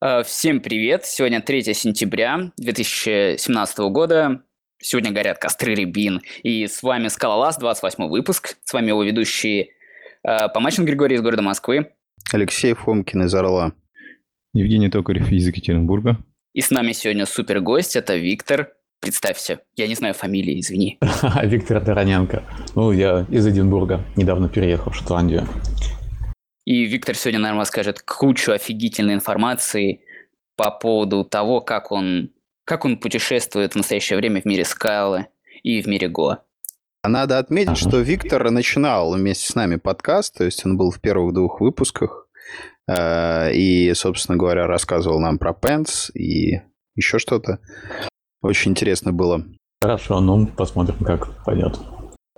Э, всем привет! Сегодня 3 сентября 2017 года. Сегодня горят костры Рябин. И с вами Скалолаз, 28 выпуск. С вами его ведущий э, Помачин Григорий из города Москвы. Алексей Фомкин из Орла. Евгений Токарев из Екатеринбурга. И с нами сегодня супер гость, это Виктор. Представься. Я не знаю фамилии, извини. Виктор Тараненко. Ну, я из Эдинбурга, недавно переехал в Шотландию. И Виктор сегодня, наверное, скажет кучу офигительной информации по поводу того, как он, как он путешествует в настоящее время в мире скалы и в мире Го. Надо отметить, ага. что Виктор начинал вместе с нами подкаст, то есть он был в первых двух выпусках э, и, собственно говоря, рассказывал нам про Пенс и еще что-то. Очень интересно было. Хорошо, ну посмотрим, как пойдет.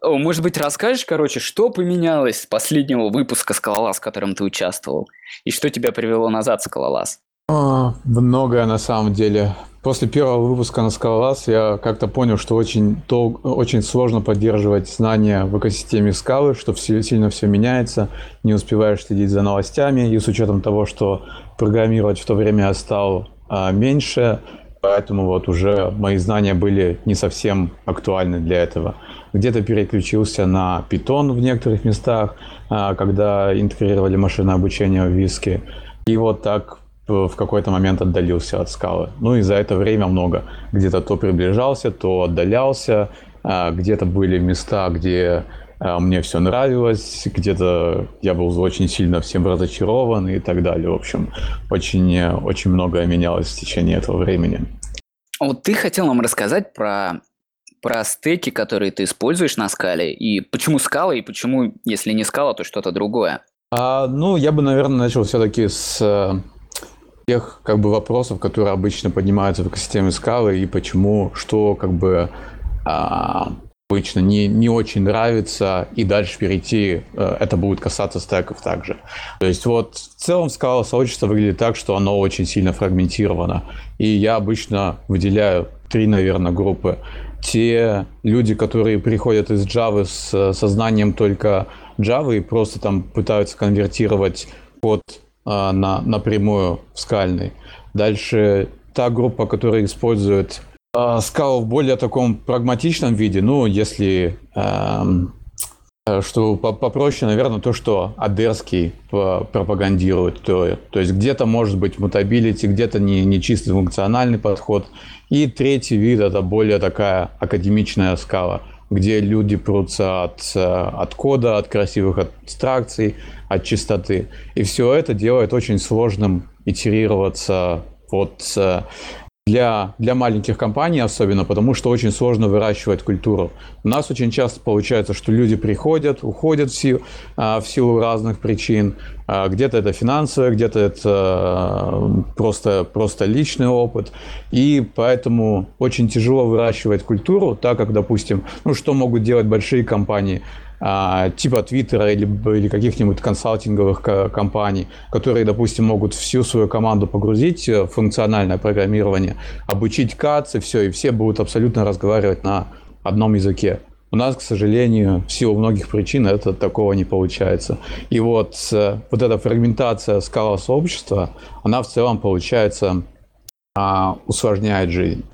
Может быть, расскажешь, короче, что поменялось с последнего выпуска «Скалолаз», в котором ты участвовал? И что тебя привело назад «Скалолаз»? О, многое на самом деле. После первого выпуска на «Скалолаз» я как-то понял, что очень, дол- очень сложно поддерживать знания в экосистеме скалы, что все, сильно все меняется, не успеваешь следить за новостями, и с учетом того, что программировать в то время я стал а, меньше, поэтому вот уже мои знания были не совсем актуальны для этого где-то переключился на Python в некоторых местах, а, когда интегрировали машинное обучение в Виске. И вот так в какой-то момент отдалился от скалы. Ну и за это время много. Где-то то приближался, то отдалялся. А, где-то были места, где а, мне все нравилось, где-то я был очень сильно всем разочарован и так далее. В общем, очень, очень многое менялось в течение этого времени. Вот ты хотел нам рассказать про про стеки, которые ты используешь на скале, и почему скала, и почему, если не скала, то что-то другое? А, ну, я бы, наверное, начал все-таки с э, тех как бы вопросов, которые обычно поднимаются в экосистеме скалы, и почему, что как бы а, обычно не, не очень нравится, и дальше перейти, э, это будет касаться стеков также. То есть вот в целом скала сообщества выглядит так, что оно очень сильно фрагментировано. И я обычно выделяю три, наверное, группы те люди, которые приходят из Java с сознанием только Java и просто там пытаются конвертировать код а, на, напрямую в скальный. Дальше та группа, которая использует а, скалу в более таком прагматичном виде, ну, если эм, Э, что попроще, наверное, то, что Адерский пропагандирует. То, то есть где-то может быть мутабилити, где-то не, не чистый функциональный подход. И третий вид – это более такая академичная скала, где люди прутся от, э, от кода, от красивых абстракций, от чистоты. И все это делает очень сложным итерироваться вот э, для, для маленьких компаний особенно, потому что очень сложно выращивать культуру. У нас очень часто получается, что люди приходят, уходят в силу, а, в силу разных причин. А, где-то это финансовое, где-то это а, просто, просто личный опыт. И поэтому очень тяжело выращивать культуру, так как, допустим, ну, что могут делать большие компании – типа Твиттера или, или каких-нибудь консалтинговых компаний, которые, допустим, могут всю свою команду погрузить в функциональное программирование, обучить КАЦ и все, и все будут абсолютно разговаривать на одном языке. У нас, к сожалению, в силу многих причин это такого не получается. И вот, э, вот эта фрагментация скала сообщества, она в целом, получается, а, усложняет жизнь.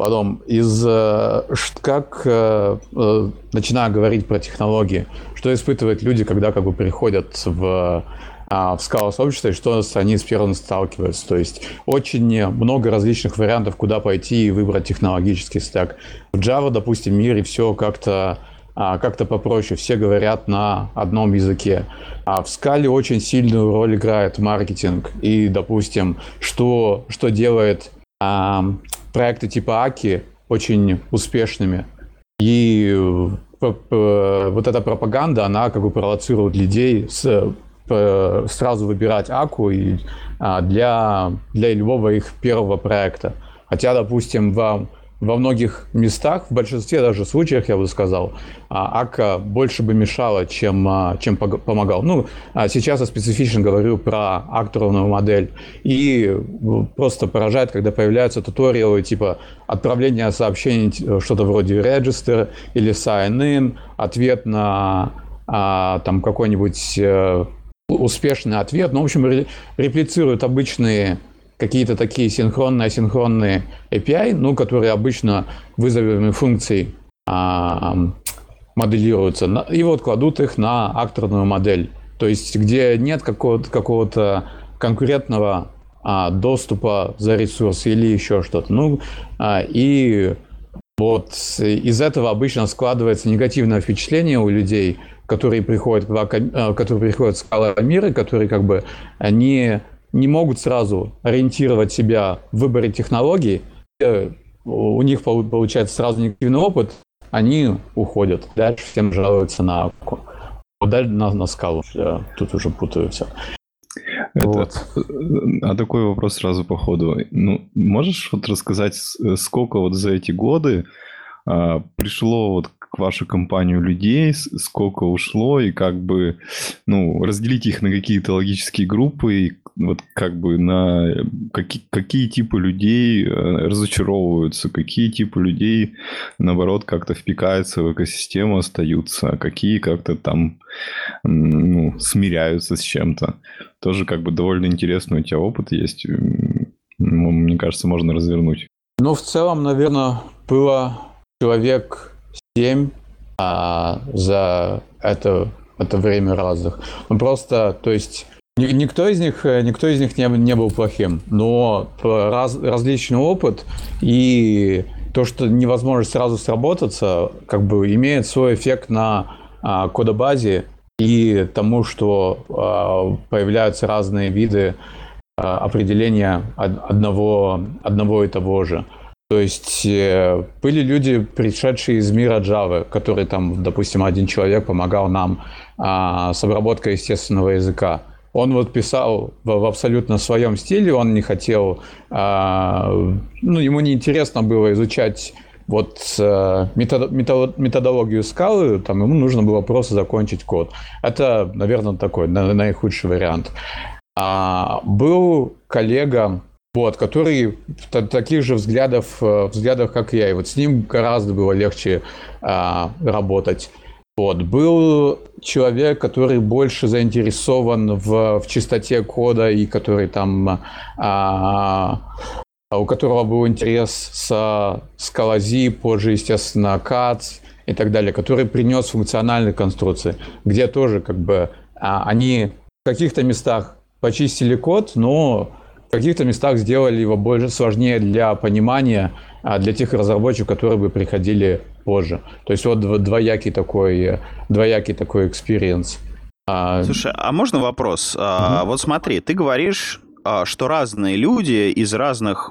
Потом, из, э, как, э, э, начиная говорить про технологии, что испытывают люди, когда как бы приходят в, а, в скалу сообщества, и что они с первым сталкиваются. То есть очень много различных вариантов, куда пойти и выбрать технологический стек. В Java, допустим, мире все как-то а, как-то попроще, все говорят на одном языке. А в скале очень сильную роль играет маркетинг. И, допустим, что, что делает проекты типа Аки очень успешными. И э, вот эта пропаганда, она как бы провоцирует людей с, сразу выбирать Аку и, а, для, для любого их первого проекта. Хотя, допустим, вам во многих местах, в большинстве даже случаев, я бы сказал, а, АКА больше бы мешала, чем, а, чем помогал. Ну, а сейчас я специфично говорю про акторную модель. И просто поражает, когда появляются туториалы типа отправление сообщений, что-то вроде register или sign in, ответ на там какой-нибудь э, успешный ответ. Ну, в общем, реплицируют обычные какие-то такие синхронные, асинхронные API, ну, которые обычно вызовами функций а, моделируются, и вот кладут их на акторную модель. То есть, где нет какого-то какого конкурентного а, доступа за ресурс или еще что-то. Ну, а, и вот из этого обычно складывается негативное впечатление у людей, которые приходят, в, которые приходят в скала мира, которые как бы не, не могут сразу ориентировать себя в выборе технологий, э, у них получается сразу негативный опыт, они уходят. Дальше всем жалуются на на, на скалу. Я тут уже путаю все. Это, вот. А такой вопрос сразу по ходу. Ну, можешь вот рассказать, сколько вот за эти годы а, пришло вот к вашей компанию людей, сколько ушло, и как бы, ну, разделить их на какие-то логические группы, и вот как бы на какие, какие типы людей э, разочаровываются, какие типы людей, наоборот, как-то впекаются в экосистему, остаются, а какие как-то там, ну, смиряются с чем-то. Тоже как бы довольно интересный у тебя опыт есть. Мне кажется, можно развернуть. Ну, в целом, наверное, было человек 7 а, за это, это время разных. Ну, просто, то есть, никто из них, никто из них не, не был плохим, но раз, различный опыт и то, что невозможно сразу сработаться, как бы имеет свой эффект на а, кодобазе и тому, что а, появляются разные виды а, определения одного, одного и того же. То есть э, были люди, пришедшие из мира Java, которые там, допустим, один человек помогал нам а, с обработкой естественного языка. Он вот писал в, в абсолютно своем стиле, он не хотел, а, ну, ему не интересно было изучать вот э, метод, метод, методологию скалы, там ему нужно было просто закончить код. Это, наверное, такой наихудший вариант. А, был коллега, вот, который таких же взглядов, э, взглядов, как я. И вот с ним гораздо было легче а, работать. Вот. Был человек, который больше заинтересован в, в чистоте кода и который там а, у которого был интерес с скалази, позже, естественно, CATS и так далее, который принес функциональные конструкции, где тоже как бы а, они в каких-то местах почистили код, но в каких-то местах сделали его больше сложнее для понимания а для тех разработчиков, которые бы приходили позже. То есть вот двоякий такой, двоякий такой experience. А, Слушай, а можно вопрос? Угу. А, вот смотри, ты говоришь, а, что разные люди из разных,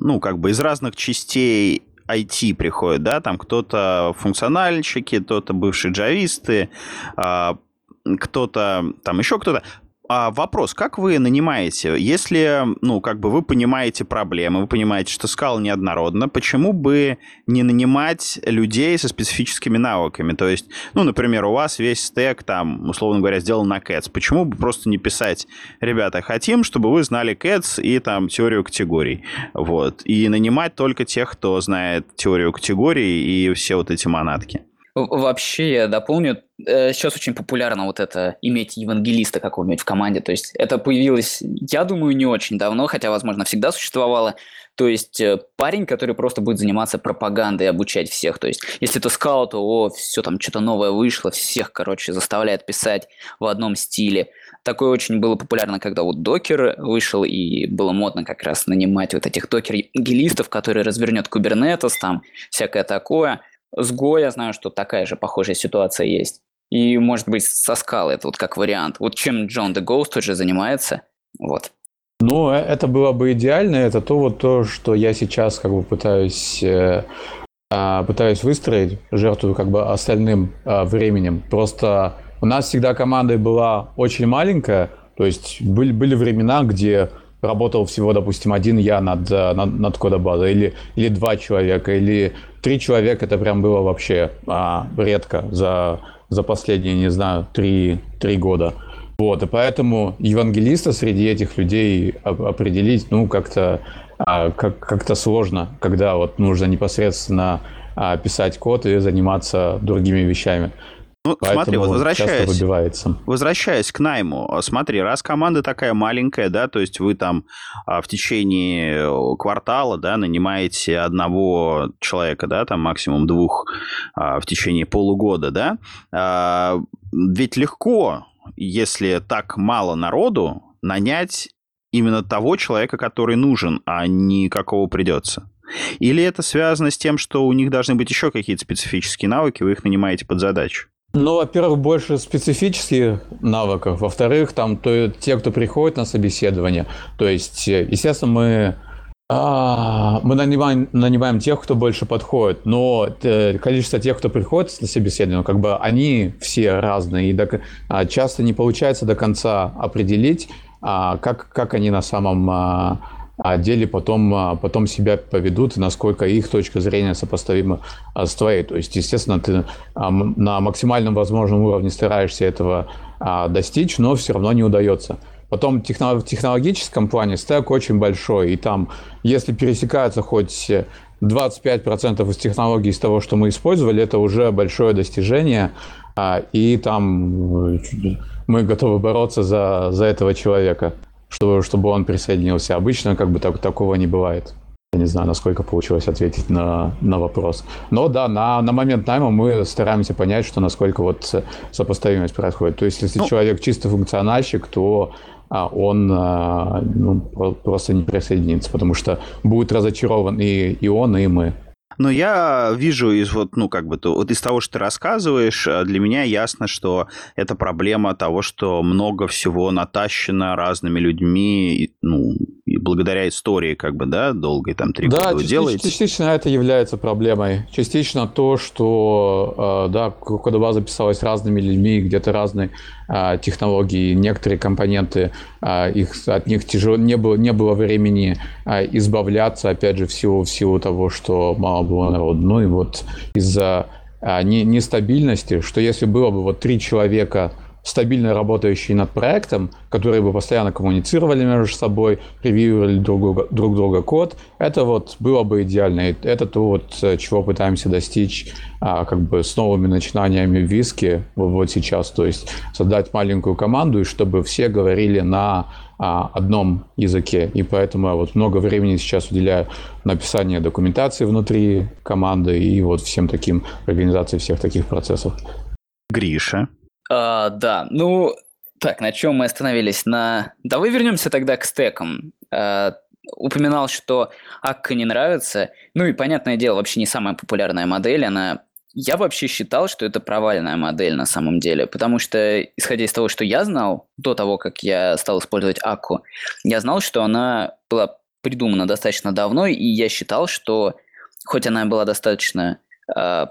ну, как бы из разных частей IT приходят, да, там кто-то функциональщики, кто-то бывшие джависты, кто-то, там еще кто-то. А вопрос, как вы нанимаете? Если, ну, как бы вы понимаете проблемы, вы понимаете, что скала неоднородна, почему бы не нанимать людей со специфическими навыками? То есть, ну, например, у вас весь стек там, условно говоря, сделан на Cats. Почему бы просто не писать, ребята, хотим, чтобы вы знали Cats и там теорию категорий, вот, и нанимать только тех, кто знает теорию категорий и все вот эти манатки? Вообще, я дополню, э, сейчас очень популярно вот это иметь евангелиста какого-нибудь в команде. То есть это появилось, я думаю, не очень давно, хотя, возможно, всегда существовало. То есть э, парень, который просто будет заниматься пропагандой, обучать всех. То есть если это скаут, то о, все там что-то новое вышло, всех, короче, заставляет писать в одном стиле. Такое очень было популярно, когда вот докер вышел, и было модно как раз нанимать вот этих докер-евангелистов, которые развернет Kubernetes, там всякое такое – с Go я знаю, что такая же похожая ситуация есть. И, может быть, со скалы это вот как вариант. Вот чем Джон The Ghost тоже занимается. Вот. Ну, э, это было бы идеально. Это то вот то, что я сейчас как бы пытаюсь э, а, пытаюсь выстроить, жертвую как бы остальным а, временем. Просто у нас всегда команда была очень маленькая, то есть были, были времена, где работал всего, допустим, один я над, э, над, над кодобазой, или, или два человека, или три человека, это прям было вообще а, редко за, за последние, не знаю, три, три года. Вот, и поэтому евангелиста среди этих людей определить, ну, как-то а, как, как-то сложно, когда вот нужно непосредственно а, писать код и заниматься другими вещами. Ну, смотри, вот возвращаясь, возвращаясь к найму, смотри, раз команда такая маленькая, да, то есть вы там а, в течение квартала, да, нанимаете одного человека, да, там максимум двух а, в течение полугода, да, а, ведь легко, если так мало народу, нанять именно того человека, который нужен, а не какого придется. Или это связано с тем, что у них должны быть еще какие-то специфические навыки, вы их нанимаете под задачу? Ну, во-первых, больше специфических навыков. Во-вторых, там то, те, кто приходит на собеседование. То есть, э, естественно, мы а, мы нанимаем, нанимаем тех, кто больше подходит, но э, количество тех, кто приходит на собеседование, как бы они все разные, и до, а, часто не получается до конца определить, а, как, как они на самом а, деле потом, а, потом себя поведут, насколько их точка зрения сопоставима а, с твоей. То есть, естественно, ты а, на максимальном возможном уровне стараешься этого достичь, но все равно не удается. Потом в технологическом плане стек очень большой, и там, если пересекается хоть 25% из технологий из того, что мы использовали, это уже большое достижение, и там э, мы готовы бороться за, за этого человека чтобы, чтобы он присоединился. Обычно как бы так, такого не бывает. Я не знаю, насколько получилось ответить на, на вопрос. Но да, на, на момент найма мы стараемся понять, что насколько вот сопоставимость происходит. То есть, если ну, человек чисто функциональщик, то а, он а, ну, просто не присоединится, потому что будет разочарован и, и он, и мы. Но я вижу из вот, ну, как бы, вот из того, что ты рассказываешь, э, для меня ясно, что это проблема того, что много всего натащено разными людьми, ну, и благодаря истории, как бы, да, долгой, там, три да, года частично, делаете. частично это является проблемой. Частично то, что, э, да, кодобаза писалась разными людьми, где-то разные э, технологии, некоторые компоненты, их, от них тяжело, не было, не было времени избавляться, опять же, в силу, в силу того, что мало было народу. Ну и вот из-за а, нестабильности, что если было бы вот три человека стабильно работающие над проектом, которые бы постоянно коммуницировали между собой, ревьюировали друг друг друга код, это вот было бы идеально. И это то, вот, э, чего пытаемся достичь а, как бы с новыми начинаниями в Виске вот сейчас. То есть создать маленькую команду, и чтобы все говорили на а, одном языке. И поэтому я вот много времени сейчас уделяю написанию документации внутри команды и вот всем таким организации всех таких процессов. Гриша. А, да, ну, так, на чем мы остановились? На... Давай вернемся тогда к стекам. А, упоминал, что Акка не нравится. Ну и, понятное дело, вообще не самая популярная модель. Она я вообще считал, что это провальная модель на самом деле, потому что, исходя из того, что я знал, до того, как я стал использовать Акку, я знал, что она была придумана достаточно давно, и я считал, что хоть она была достаточно, э,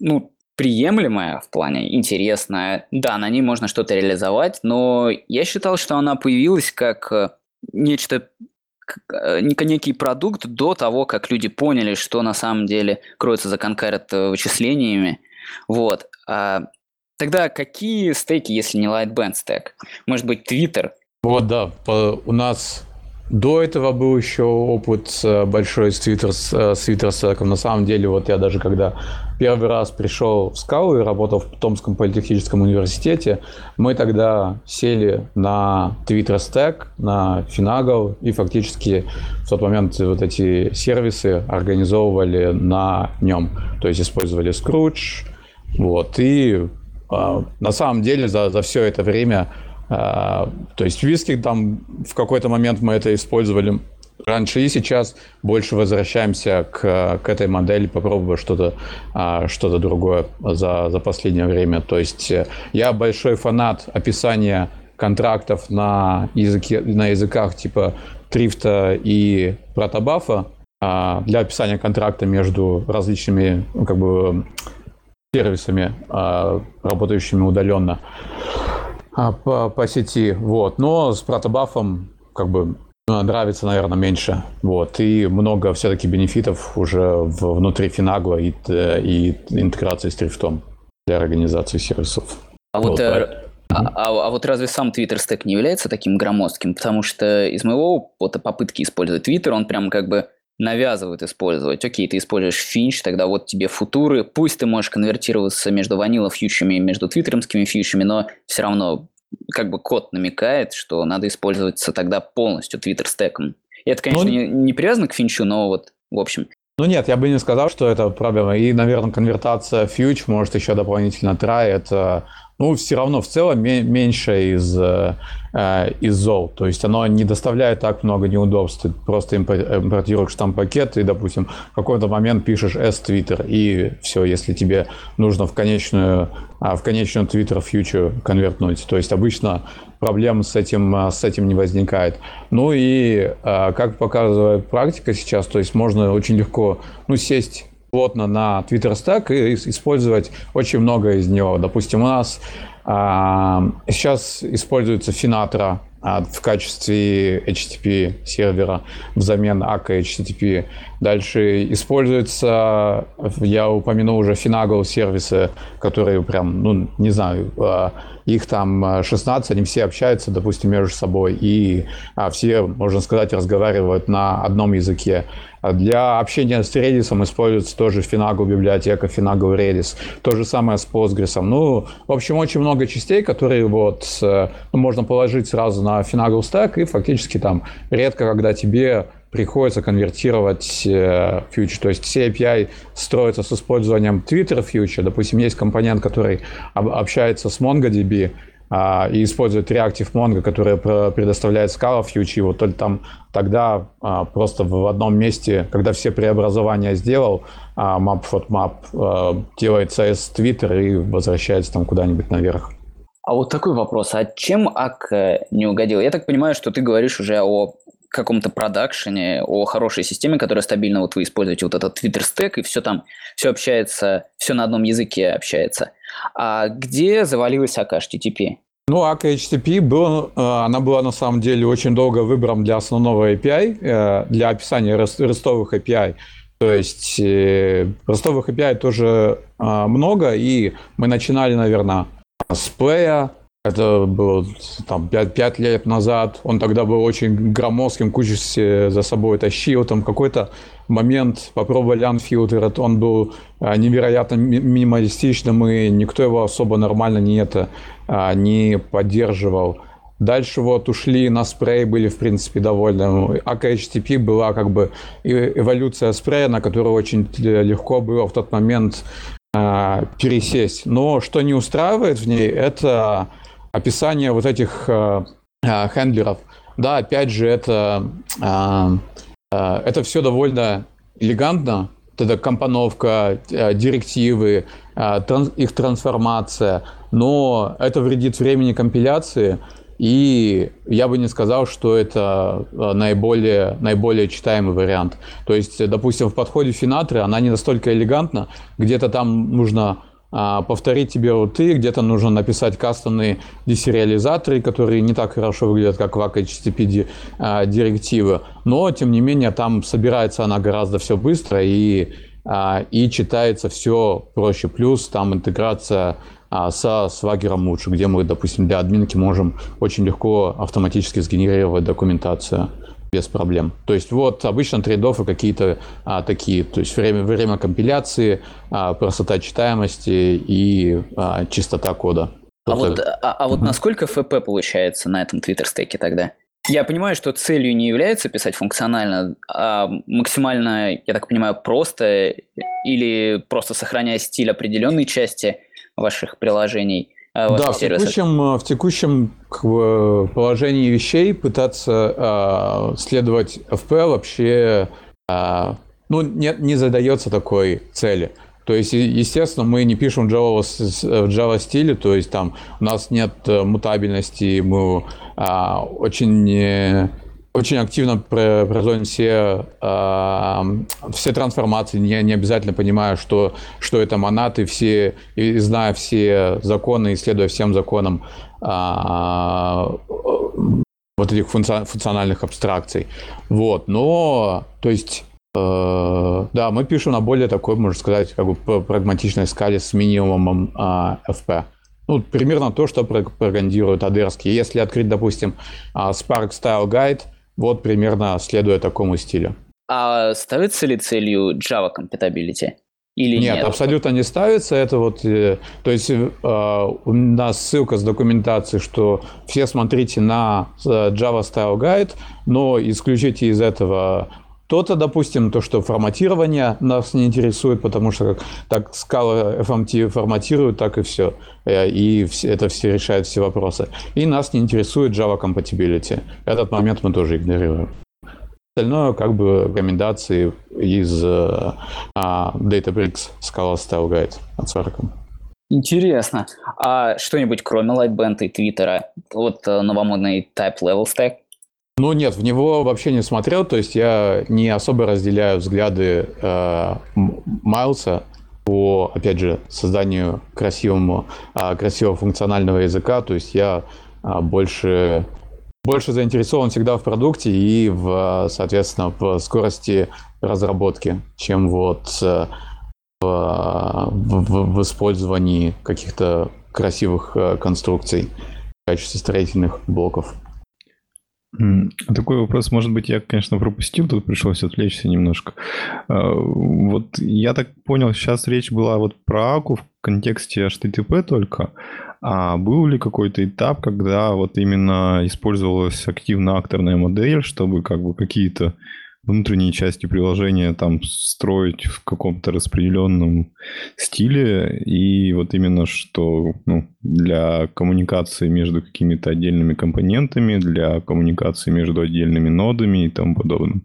ну, приемлемая в плане, интересная, да, на ней можно что-то реализовать, но я считал, что она появилась как э, нечто Э, некий продукт до того, как люди поняли, что на самом деле кроется за конкарет э, вычислениями. Вот. А тогда какие стейки, если не Lightband стек? Может быть, Twitter? Вот, да. У нас до этого был еще опыт э, большой с Twitter, с Twitter стеком. На самом деле, вот я даже когда первый раз пришел в Скалу и работал в Томском политехническом университете, мы тогда сели на Twitter Stack, на Finagle и фактически в тот момент вот эти сервисы организовывали на нем. То есть использовали Scrooge, вот, и э, на самом деле за, за все это время, э, то есть виски там в какой-то момент мы это использовали раньше и сейчас больше возвращаемся к, к этой модели, попробуя что-то а, что другое за, за последнее время. То есть э, я большой фанат описания контрактов на, языке, на языках типа Трифта и Протобафа а, для описания контракта между различными ну, как бы, сервисами, а, работающими удаленно по, по сети. Вот. Но с протобафом как бы ну, нравится, наверное, меньше. Вот. И много все-таки бенефитов уже внутри Финагла и, и интеграции с Трифтом для организации сервисов. А вот, вот э, а, а, а вот разве сам Twitter стек не является таким громоздким? Потому что из моего опыта попытки использовать Twitter, он прям как бы навязывают использовать. Окей, ты используешь финч, тогда вот тебе футуры. Пусть ты можешь конвертироваться между ванила фьючами и между твиттерскими фьючами, но все равно как бы код намекает, что надо использоваться тогда полностью твиттер стеком. И это, конечно, ну, не, не привязано к финчу, но вот, в общем. Ну нет, я бы не сказал, что это проблема. И, наверное, конвертация фьюч, может, еще дополнительно try, это ну, все равно в целом меньше из, э, из зол. То есть оно не доставляет так много неудобств. Ты просто импортируешь там пакет и, допустим, в какой-то момент пишешь S-Twitter, и все, если тебе нужно в конечную, а, в конечную Twitter фьючер конвертнуть. То есть обычно проблем с этим, а, с этим не возникает. Ну и, как показывает практика сейчас, то есть можно очень легко ну, сесть плотно на Twitter Stack и использовать очень много из него. Допустим, у нас а, сейчас используется Finatra а, в качестве HTTP сервера взамен AK HTTP. Дальше используется, я упомянул уже Finagle сервисы, которые прям, ну, не знаю, а, их там 16, они все общаются, допустим, между собой, и а, все, можно сказать, разговаривают на одном языке. А для общения с Redis используется тоже Finagle библиотека, Finagle Redis. То же самое с Postgres. Ну, в общем, очень много частей, которые вот ну, можно положить сразу на Finagle Stack, и фактически там редко, когда тебе приходится конвертировать э, фьючер. То есть все API строятся с использованием Twitter фьючер. Допустим, есть компонент, который общается с MongoDB, и использует Reactive Mongo, который предоставляет Scala Future, вот только там тогда а, просто в одном месте, когда все преобразования сделал, а, map for map а, делается с Twitter и возвращается там куда-нибудь наверх. А вот такой вопрос, а чем АК не угодил? Я так понимаю, что ты говоришь уже о каком-то продакшене, о хорошей системе, которая стабильна, вот вы используете вот этот Twitter стек, и все там, все общается, все на одном языке общается. А где завалилась АК? Ну, АК HTTP, был, э, она была на самом деле очень долго выбором для основного API, э, для описания ростовых API. То есть э, ростовых API тоже много, и мы начинали, наверное, с плея, это было там 5, 5 лет назад. Он тогда был очень громоздким, кучу за собой тащил. Там какой-то момент попробовали Unfiltered, он был а, невероятно минималистичным, и никто его особо нормально не, это, а, не поддерживал. Дальше вот ушли на спрей, были, в принципе, довольны. AKHTTP была как бы эволюция спрея, на которую очень легко было в тот момент э, пересесть. Но что не устраивает в ней, это описание вот этих э, э, хендлеров. Да, опять же, это, э, э, это все довольно элегантно. Это компоновка, э, директивы, э, их трансформация. Но это вредит времени компиляции. И я бы не сказал, что это э, наиболее, наиболее читаемый вариант. То есть, допустим, в подходе Финатры она не настолько элегантна. Где-то там нужно повторить тебе вот ты, где-то нужно написать кастомные десериализаторы, которые не так хорошо выглядят, как в HTTP а, директивы, но, тем не менее, там собирается она гораздо все быстро и, а, и читается все проще. Плюс там интеграция со свагером лучше, где мы, допустим, для админки можем очень легко автоматически сгенерировать документацию без проблем. То есть вот обычно трейдофы какие-то а, такие, то есть время, время компиляции, а, простота читаемости и а, чистота кода. А вот, а, а вот насколько ФП получается на этом Twitter стеке тогда? Я понимаю, что целью не является писать функционально, а максимально, я так понимаю, просто или просто сохраняя стиль определенной части ваших приложений – да, в текущем, э, в текущем как бы, положении вещей пытаться э, следовать FP вообще э, ну, не, не задается такой цели. То есть, естественно, мы не пишем Java в Java стиле, то есть там у нас нет э, мутабельности, мы а, очень очень активно производим все, все трансформации, не, не обязательно понимая, что, что это монаты, все, и зная все законы, исследуя всем законам э, вот этих функциональных абстракций. Вот, но, то есть, э, да, мы пишем на более такой, можно сказать, как бы прагматичной скале с минимумом э, FP. Ну, примерно то, что пропагандируют адерские. Если открыть, допустим, Spark Style Guide – вот примерно следуя такому стилю. А ставится ли целью Java Compatibility? Или нет, нет, абсолютно не ставится. Это вот, э, то есть э, у нас ссылка с документацией, что все смотрите на э, Java Style Guide, но исключите из этого то-то, допустим, то, что форматирование нас не интересует, потому что как, так скала FMT форматирует, так и все. И это все решает все вопросы. И нас не интересует Java Compatibility. Этот момент мы тоже игнорируем. Остальное как бы рекомендации из uh, Databricks Scala Style Guide от Sarcom. Интересно. А что-нибудь кроме Lightband и Твиттера? Вот uh, новомодный Type Level Stack? Ну нет, в него вообще не смотрел, то есть я не особо разделяю взгляды э, Майлса по, опять же, созданию красивому, э, красивого функционального языка, то есть я э, больше больше заинтересован всегда в продукте и, в, соответственно, в скорости разработки, чем вот э, в, в, в использовании каких-то красивых э, конструкций в качестве строительных блоков. Такой вопрос, может быть, я, конечно, пропустил, тут пришлось отвлечься немножко. А, вот я так понял, сейчас речь была вот про АКУ в контексте HTTP только, а был ли какой-то этап, когда вот именно использовалась активно акторная модель, чтобы как бы какие-то внутренние части приложения там строить в каком-то распределенном стиле, и вот именно что ну, для коммуникации между какими-то отдельными компонентами, для коммуникации между отдельными нодами и тому подобным.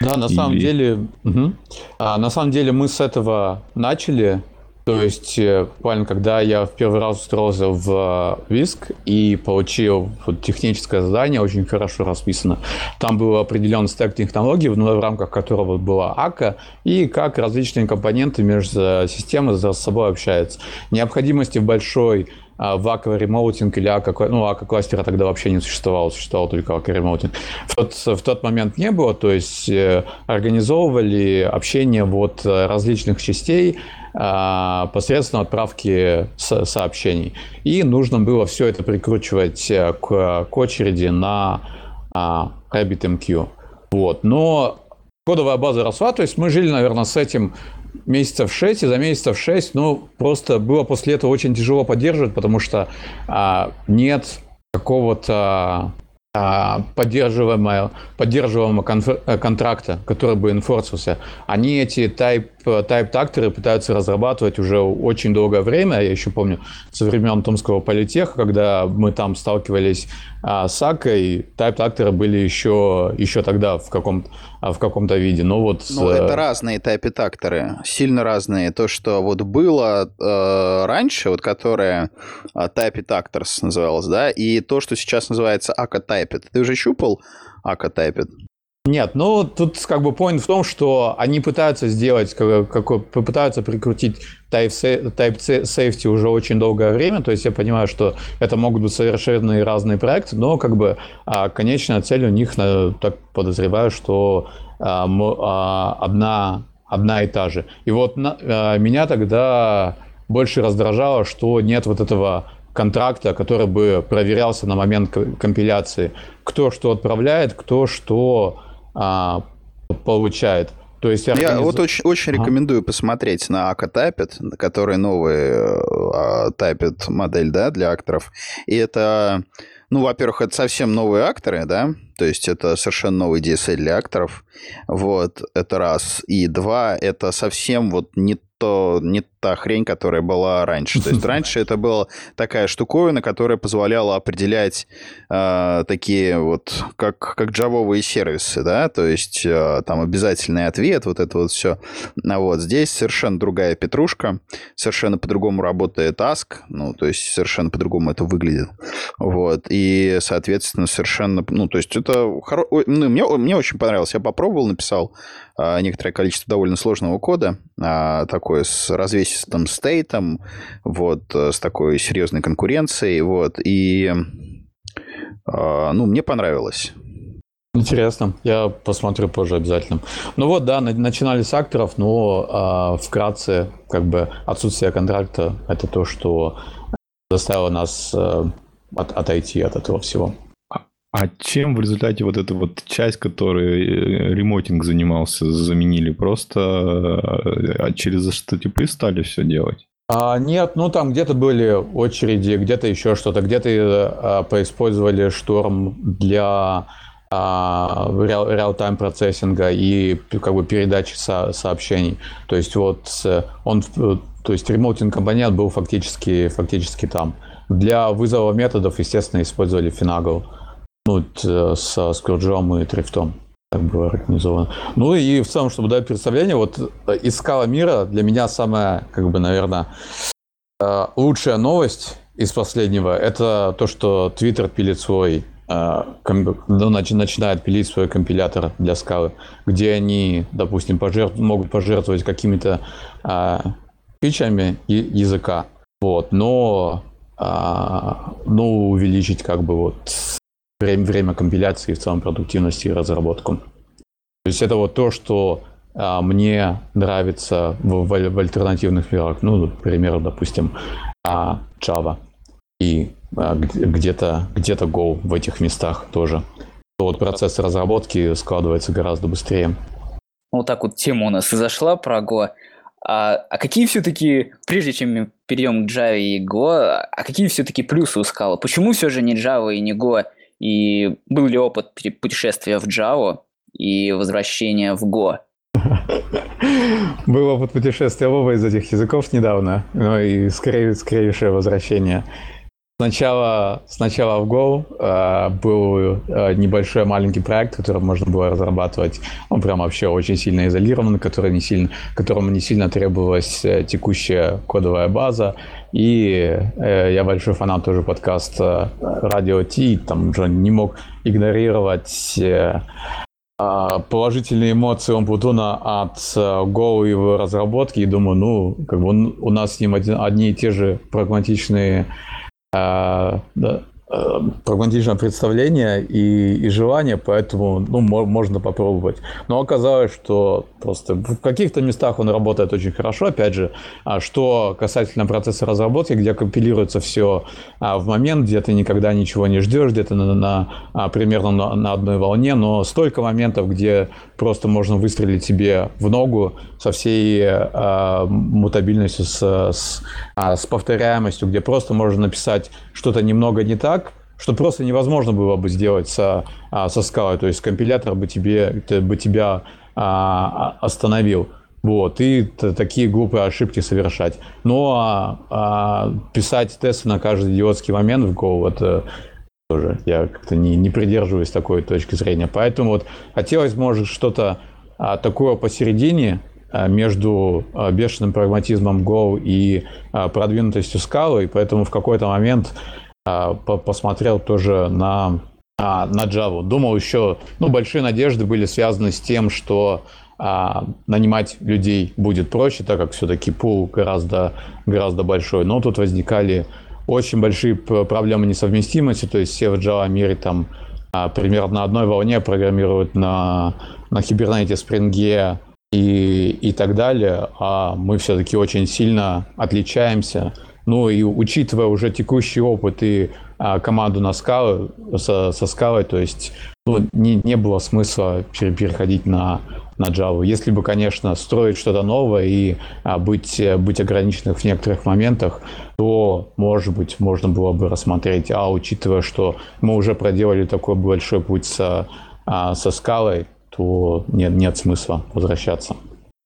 Да, на самом деле, угу. а, на самом деле мы с этого начали. То есть, э, буквально, когда я в первый раз устроился в Виск и получил вот, техническое задание, очень хорошо расписано, там был определенный стек технологий, в рамках которого была АКА, и как различные компоненты между системой с собой общаются. Необходимости в большой в Ака ремоутинг или Ака, ну, Ака кластера тогда вообще не существовало, существовал только Ака ремоутинг. В тот, в тот момент не было, то есть э, организовывали общение вот различных частей, посредством отправки сообщений. И нужно было все это прикручивать э, к, очереди на а, RabbitMQ. Вот. Но кодовая база росла, то есть мы жили, наверное, с этим месяцев 6, и за месяцев 6, ну, просто было после этого очень тяжело поддерживать, потому что а, нет какого-то а, поддерживаемого, поддерживаемого э, контракта, который бы инфорсился. Они эти type, type такторы пытаются разрабатывать уже очень долгое время. Я еще помню со времен Томского политеха, когда мы там сталкивались а, с АКой, type такторы были еще, еще тогда в каком-то в каком-то виде. Но вот... Ну, это разные type такторы, сильно разные. То, что вот было э, раньше, вот которое э, type tactors называлось, да, и то, что сейчас называется Typed. Ты уже щупал Typed? Нет, ну тут как бы point в том, что они пытаются сделать, как, как, попытаются прикрутить type, type safety уже очень долгое время, то есть я понимаю, что это могут быть совершенно разные проекты, но как бы а, конечная цель у них, так подозреваю, что а, а, одна, одна и та же. И вот на, а, меня тогда больше раздражало, что нет вот этого контракта, который бы проверялся на момент компиляции, кто что отправляет, кто что а, получает. То есть организ... Я вот очень, очень ага. рекомендую посмотреть на Ака Typed, который новый uh, Typed модель да, для акторов. И это, ну, во-первых, это совсем новые акторы, да, то есть это совершенно новый DSL для акторов. Вот, это раз. И два, это совсем вот не то, не та хрень, которая была раньше. То есть раньше это была такая штуковина, которая позволяла определять э, такие вот, как, как джавовые сервисы, да, то есть э, там обязательный ответ, вот это вот все. А вот здесь совершенно другая петрушка, совершенно по-другому работает Ask, ну, то есть совершенно по-другому это выглядит. Вот, и, соответственно, совершенно, ну, то есть это хоро... ну, мне, мне очень понравилось, я попробовал, написал э, некоторое количество довольно сложного кода, э, такое с развесистым стейтом, вот, э, с такой серьезной конкуренцией, вот, и, а, ну, мне понравилось. Интересно, я посмотрю позже обязательно. Ну вот, да, начинали с акторов, но э, вкратце, как бы отсутствие контракта – это то, что заставило нас э, от, отойти от этого всего. А чем в результате вот эта вот часть, которой э, ремотинг занимался, заменили? Просто э, через HTTP стали все делать? А, нет, ну там где-то были очереди, где-то еще что-то, где-то а, поиспользовали шторм для а, реал-тайм процессинга и как бы передачи со сообщений. То есть вот он, то есть ремоутинг компонент был фактически, фактически там. Для вызова методов, естественно, использовали Finagle ну, э, со скруджом и трифтом так было организовано. Ну и в целом, чтобы дать представление, вот э, из скала мира для меня самая, как бы, наверное, э, лучшая новость из последнего, это то, что Twitter пилит свой ну, начинает пилить свой компилятор для скалы, где они, допустим, пожертв... могут пожертвовать какими-то а, фичами языка, вот, но, а, но увеличить как бы вот время, время компиляции в целом продуктивности и разработку. То есть это вот то, что а, мне нравится в, в, в альтернативных мирах. Ну, например, допустим, а, Java и а, где-то где Go в этих местах тоже. То вот процесс разработки складывается гораздо быстрее. Вот так вот тема у нас и зашла про Go. А, а какие все-таки, прежде чем мы перейдем к Java и Go, а какие все-таки плюсы у Scala? Почему все же не Java и не Go? И был ли опыт путешествия в Java и возвращения в Go? Был опыт путешествия в оба из этих языков недавно, но и скорее, скорейшее возвращение. Сначала, сначала в Go э, был э, небольшой маленький проект, который можно было разрабатывать. Он прям вообще очень сильно изолирован, который не сильно, которому не сильно требовалась э, текущая кодовая база. И э, я большой фанат тоже подкаста Radio T, там уже не мог игнорировать э, а, положительные эмоции Умпутуна от э, Go и его разработки. И думаю, ну, как бы он, у нас с ним один, одни и те же прагматичные Э, прагматичное представление и, и желание, поэтому ну, можно попробовать. Но оказалось, что просто в каких-то местах он работает очень хорошо, опять же, а что касательно процесса разработки, где компилируется все а, в момент, где ты никогда ничего не ждешь, где ты на, на, а, примерно на, на одной волне, но столько моментов, где просто можно выстрелить себе в ногу со всей а, мутабильностью, с, с, с повторяемостью, где просто можно написать что-то немного не так, что просто невозможно было бы сделать со, а, со скалой. То есть компилятор бы, тебе, бы тебя а, остановил. Вот, и такие глупые ошибки совершать. Но а, а, писать тесты на каждый идиотский момент в Go, это тоже я как-то не, не придерживаюсь такой точки зрения. Поэтому вот хотелось, может, что-то а, такое посередине а, между а, бешеным прагматизмом Go и а, продвинутостью скалы, и поэтому в какой-то момент а, посмотрел тоже на, а, на Java. Думал еще, ну, большие надежды были связаны с тем, что а, нанимать людей будет проще, так как все-таки пул гораздо, гораздо большой. Но тут возникали очень большие проблемы несовместимости, то есть все в Java мире там примерно на одной волне программируют на, на Kubernetes, Spring и, и так далее, а мы все-таки очень сильно отличаемся ну и учитывая уже текущий опыт и а, команду на скалы, со, со скалой, то есть ну, не, не было смысла переходить на, на Java. Если бы, конечно, строить что-то новое и а, быть, быть ограниченным в некоторых моментах, то, может быть, можно было бы рассмотреть. А учитывая, что мы уже проделали такой большой путь со, а, со скалой, то нет, нет смысла возвращаться.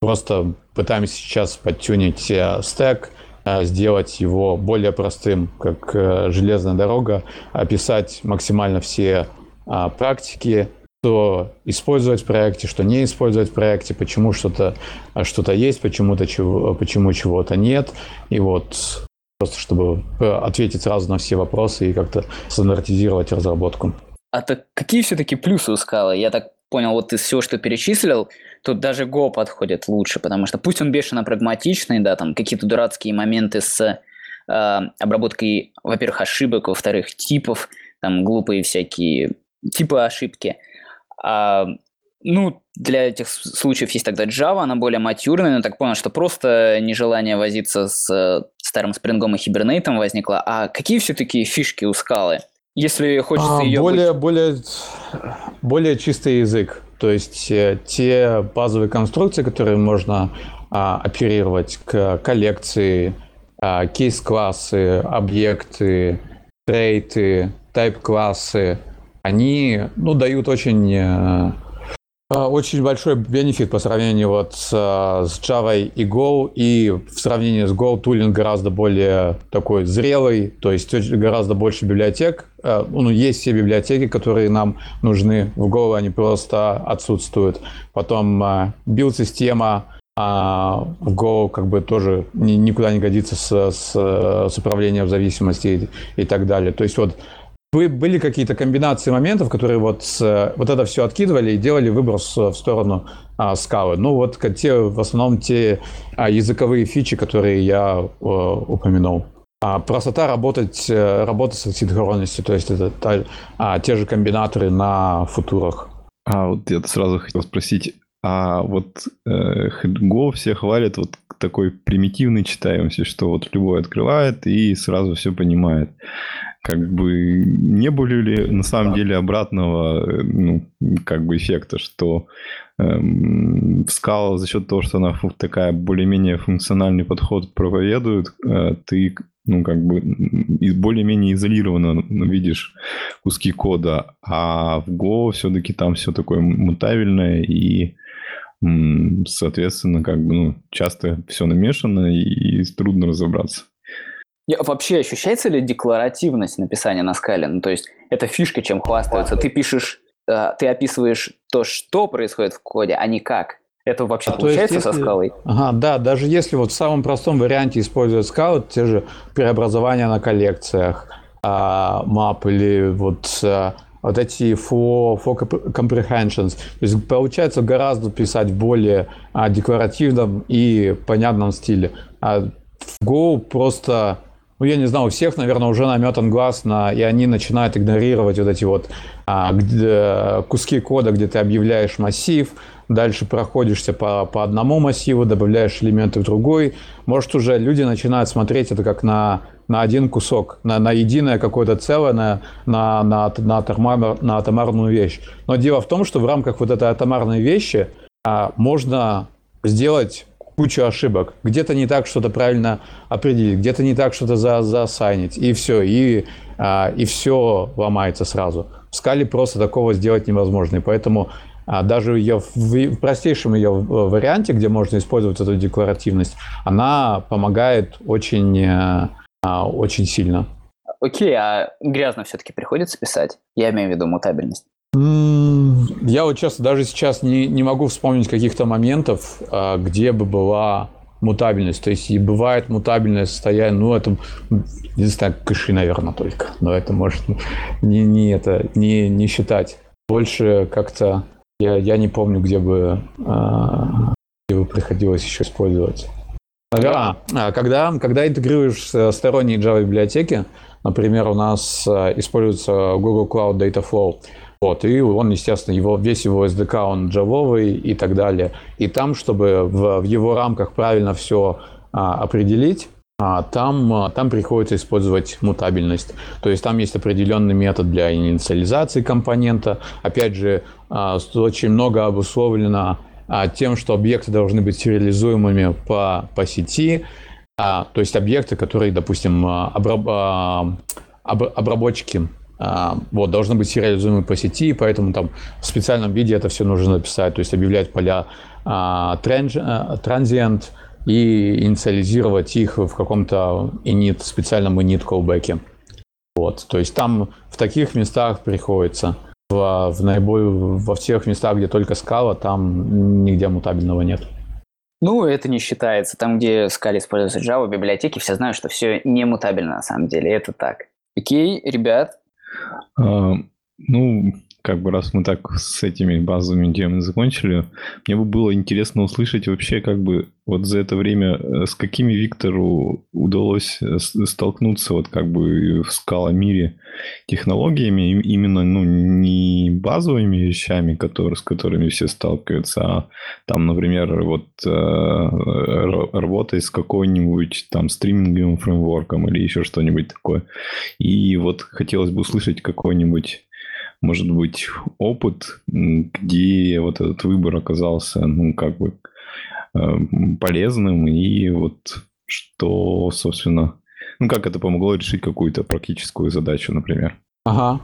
Просто пытаемся сейчас подтюнить э, стек, сделать его более простым, как э, железная дорога, описать максимально все а, практики, что использовать в проекте, что не использовать в проекте, почему что-то а, что есть, почему-то чего, почему чего-то нет. И вот просто чтобы э, ответить сразу на все вопросы и как-то стандартизировать разработку. А так какие все-таки плюсы у скалы? Я так понял, вот из всего, что перечислил, тут даже Go подходит лучше, потому что пусть он бешено прагматичный, да, там какие-то дурацкие моменты с э, обработкой, во-первых, ошибок, во-вторых, типов, там глупые всякие типы ошибки. А, ну, для этих случаев есть тогда Java, она более матюрная, но так понял, что просто нежелание возиться с старым спрингом и хибернейтом возникло. А какие все-таки фишки у скалы? Если хочется А, ее более, быть- более, более чистый язык. То есть э, те базовые конструкции, которые можно а, оперировать к коллекции, а, кейс-классы, объекты, трейты, тайп-классы, они ну, дают очень, э, очень большой бенефит по сравнению вот с, э, с Java и Go, и в сравнении с Go тулинг гораздо более такой зрелый, то есть гораздо больше библиотек. Э, Ну, есть все библиотеки, которые нам нужны. В Go они просто отсутствуют. Потом билд-система а в Go как бы тоже ни- никуда не годится с, с, с управлением зависимости и, и так далее. То есть вот были какие-то комбинации моментов, которые вот, с- вот это все откидывали и делали выброс в сторону а, скалы. Ну вот те, в основном те а, языковые фичи, которые я э, упомянул. А, простота работать, э, работа с синхронностью, то есть это та- а, те же комбинаторы на футурах. А вот я сразу хотел спросить, а вот э, Go все хвалят вот такой примитивной читаемости, что вот любой открывает и сразу все понимает. Как бы не были ли на самом деле обратного э, ну, как бы эффекта, что эм, Scala за счет того, что она такая более-менее функциональный подход проповедует, э, ты ну, как бы м, и более-менее изолированно видишь куски кода, а в Go все-таки там все такое мутабельное и, соответственно, как бы ну, часто все намешано и, и трудно разобраться. Вообще ощущается ли декларативность написания на скале? Ну, то есть это фишка, чем хвастаются. Ты пишешь, э, ты описываешь то, что происходит в коде, а не как. Это вообще А, то есть получается со если- скалой? Ага, да, даже если вот в самом простом варианте использовать скаут, те же преобразования на коллекциях, а, map или вот, а, вот эти for, for comprehensions. То есть получается гораздо писать в более а, декларативном и понятном стиле. А в Go просто, ну я не знаю, у всех, наверное, уже наметан глаз на, и они начинают игнорировать вот эти вот а, где- куски кода, где ты объявляешь массив, дальше проходишься по, по одному массиву, добавляешь элементы в другой. Может, уже люди начинают смотреть это как на, на один кусок, на, на единое какое-то целое, на, на, на, на, атомар- на атомарную вещь. Но дело в том, что в рамках вот этой атомарной вещи а, можно сделать кучу ошибок. Где-то не так что-то правильно определить, где-то не так что-то за, засайнить, и все, и, а, и все ломается сразу. В скале просто такого сделать невозможно, и поэтому а, даже ее в, в простейшем ее варианте, где можно использовать эту декларативность, она помогает очень, э, а, очень сильно. Окей, а грязно все-таки приходится писать? Я имею в виду мутабельность. Я вот честно даже сейчас не, не могу вспомнить каких-то моментов, а, где бы была мутабельность. То есть и бывает мутабельное состояние, ну это единственное кэши, наверное, только. Но это может не, не это не, не считать. Больше как-то я, я не помню, где бы, а, где бы приходилось еще использовать. Наверное, а, когда, когда интегрируешь э, сторонние Java библиотеки, например, у нас э, используется Google Cloud Dataflow, вот, и он, естественно, его, весь его SDK, он джавовый и так далее. И там, чтобы в, в его рамках правильно все а, определить, а, там, а, там приходится использовать мутабельность. То есть там есть определенный метод для инициализации компонента. Опять же, а, очень много обусловлено а, тем, что объекты должны быть сериализуемыми по, по сети. А, то есть объекты, которые, допустим, а, обраб- а, об- обработчики вот, должны быть сериализуемы по сети, поэтому там в специальном виде это все нужно написать, то есть объявлять поля а, транж- а, transient и инициализировать их в каком-то init, специальном init callback. Вот, то есть там в таких местах приходится. В, в наиболее, во всех местах, где только скала, там нигде мутабельного нет. Ну, это не считается. Там, где скали используется Java, библиотеки, все знают, что все не мутабельно на самом деле. Это так. Окей, ребят, А, Ну, как бы раз мы так с этими базовыми темами закончили, мне бы было интересно услышать вообще, как бы вот за это время э, с какими Виктору удалось э, столкнуться вот как бы в скала мире технологиями, именно ну, базовыми вещами, которые, с которыми все сталкиваются, а там, например, вот э, работой с какой-нибудь там стриминговым фреймворком или еще что-нибудь такое. И вот хотелось бы услышать какой-нибудь может быть, опыт, где вот этот выбор оказался, ну, как бы э, полезным, и вот что, собственно, ну, как это помогло решить какую-то практическую задачу, например. Ага.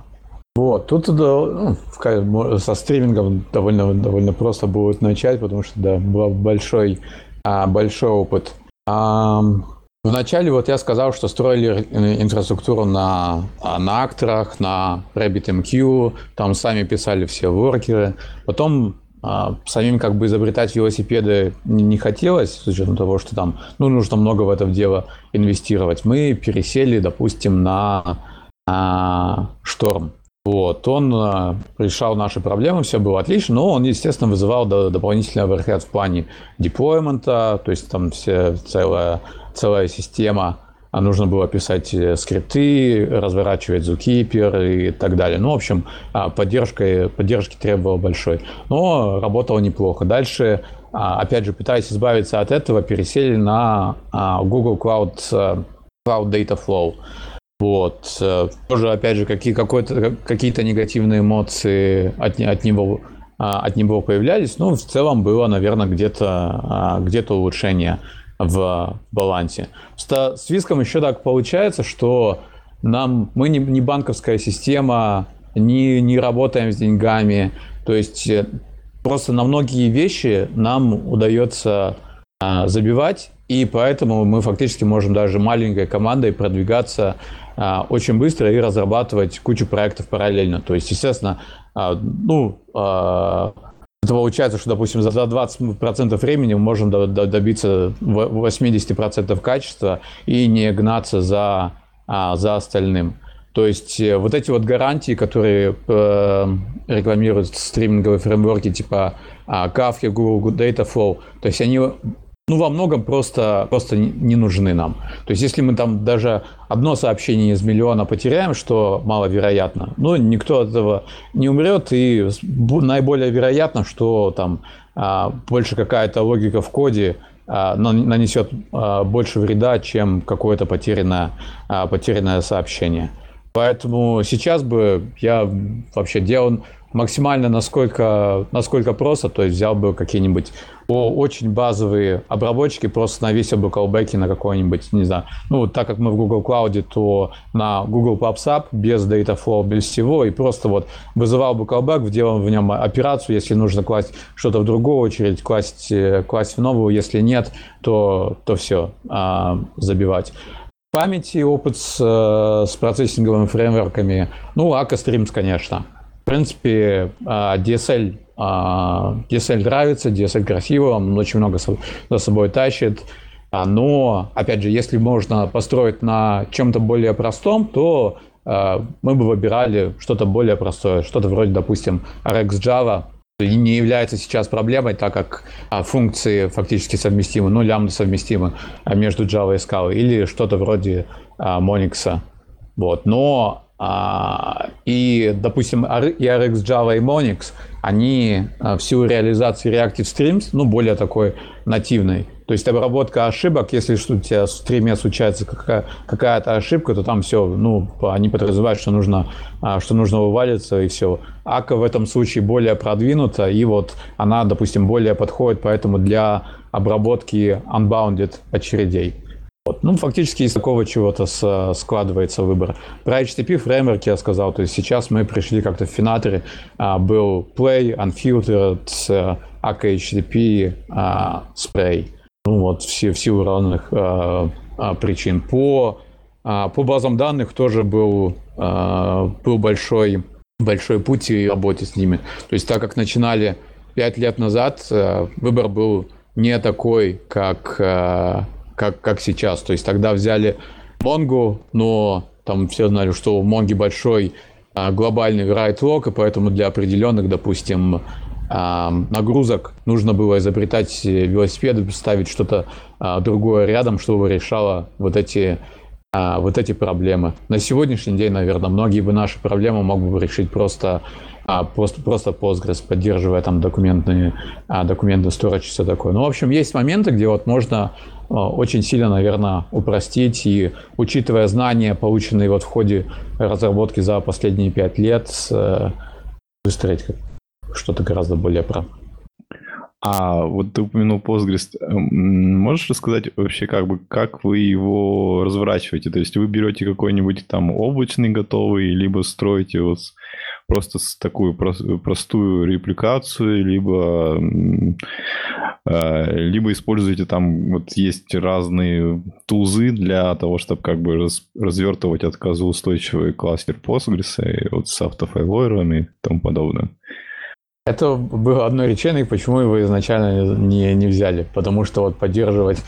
Вот, тут да, ну, со стримингом довольно, довольно просто будет начать, потому что, да, был большой, а, большой опыт. Вначале вот я сказал, что строили инфраструктуру на, а, на акторах, на RabbitMQ, там сами писали все воркеры. Потом а, самим как бы изобретать велосипеды не, не хотелось, с учетом того, что там ну, нужно много в это дело инвестировать. Мы пересели, допустим, на а, Шторм. Вот, он а, решал наши проблемы, все было отлично, но он, естественно, вызывал до, дополнительный оверхед в плане деплоймента, то есть там все целая целая система, а нужно было писать э, скрипты, разворачивать Zookeeper и так далее. Ну, в общем, а, поддержка, поддержки требовало большой. Но работало неплохо. Дальше, а, опять же, пытаясь избавиться от этого, пересели на Google Cloud, э, Cloud Data Flow. Вот. Э, тоже, опять же, какие, какие-то негативные эмоции от, от него от него появлялись, но в целом было, наверное, где-то где улучшение в балансе. С Виском еще так получается, что нам, мы не, не банковская система, не, не работаем с деньгами. То есть э, просто на многие вещи нам удается а, забивать, и поэтому мы фактически можем даже маленькой командой продвигаться а, очень быстро и разрабатывать кучу проектов параллельно. То есть, естественно, а, ну, а, это получается, что, допустим, за 20% времени мы можем добиться 80% качества и не гнаться за, а, за остальным. То есть э, вот эти вот гарантии, которые э, рекламируют стриминговые фреймворки типа Kafka, Google Dataflow, то есть они ну, во многом просто, просто не нужны нам. То есть, если мы там даже одно сообщение из миллиона потеряем, что маловероятно, ну, никто от этого не умрет, и наиболее вероятно, что там а, больше какая-то логика в коде а, нанесет а, больше вреда, чем какое-то потерянное, потерянное сообщение. Поэтому сейчас бы я вообще делал максимально насколько, насколько просто, то есть взял бы какие-нибудь очень базовые обработчики, просто навесил бы колбеки на какой-нибудь, не знаю, ну, так как мы в Google Cloud, то на Google PubSub без Dataflow, без всего, и просто вот вызывал callback, делал в нем операцию, если нужно класть что-то в другую очередь, класть, э, класть в новую, если нет, то, то все, а, забивать памяти опыт с, э, с процессинговыми фреймворками. Ну, Akka Streams, конечно. В принципе, а, DSL, DSL нравится, DSL красиво, он очень много за собой тащит. А, но, опять же, если можно построить на чем-то более простом, то мы бы выбирали что-то более простое, что-то вроде, допустим, RX Java, не является сейчас проблемой, так как функции фактически совместимы, ну, лямбда совместимы между Java и Scala, или что-то вроде Monix. Вот. Но а, и, допустим, и RX Java и Monix, они а, в силу реализации Reactive Streams, ну, более такой нативной. То есть обработка ошибок, если у тебя в стриме случается какая-то ошибка, то там все, ну, они подразумевают, что нужно, а, что нужно вывалиться и все. Ака в этом случае более продвинута, и вот она, допустим, более подходит поэтому для обработки unbounded очередей. Вот. Ну, фактически из такого чего-то складывается выбор. Про HTTP фреймворк я сказал, то есть сейчас мы пришли как-то в финаторе, а, был Play, Unfiltered, AK HTTP, а, Spray. Ну вот, все, в силу разных а, а, причин. По, а, по базам данных тоже был, а, был большой, большой путь и работе с ними. То есть так как начинали 5 лет назад, а, выбор был не такой, как а, как, как сейчас. То есть тогда взяли Монгу, но там все знали, что у Монги большой глобальный write log, и поэтому для определенных, допустим, нагрузок нужно было изобретать велосипеды, ставить что-то другое рядом, чтобы решало вот эти вот эти проблемы. На сегодняшний день, наверное, многие бы наши проблемы мог бы решить просто а просто, просто Postgres, поддерживая там документные, а, документы storage и все такое. Ну, в общем, есть моменты, где вот можно а, очень сильно, наверное, упростить и, учитывая знания, полученные вот в ходе разработки за последние пять лет, э, выстроить что-то гораздо более про. А вот ты упомянул Postgres. Эм, можешь рассказать вообще, как бы, как вы его разворачиваете? То есть вы берете какой-нибудь там облачный готовый, либо строите вот просто такую простую репликацию, либо, э, либо используете там, вот есть разные тулзы для того, чтобы как бы раз, развертывать отказоустойчивый кластер Postgres и вот с автофайлойерами и тому подобное. Это было одно решение, почему его изначально не, не взяли. Потому что вот поддерживать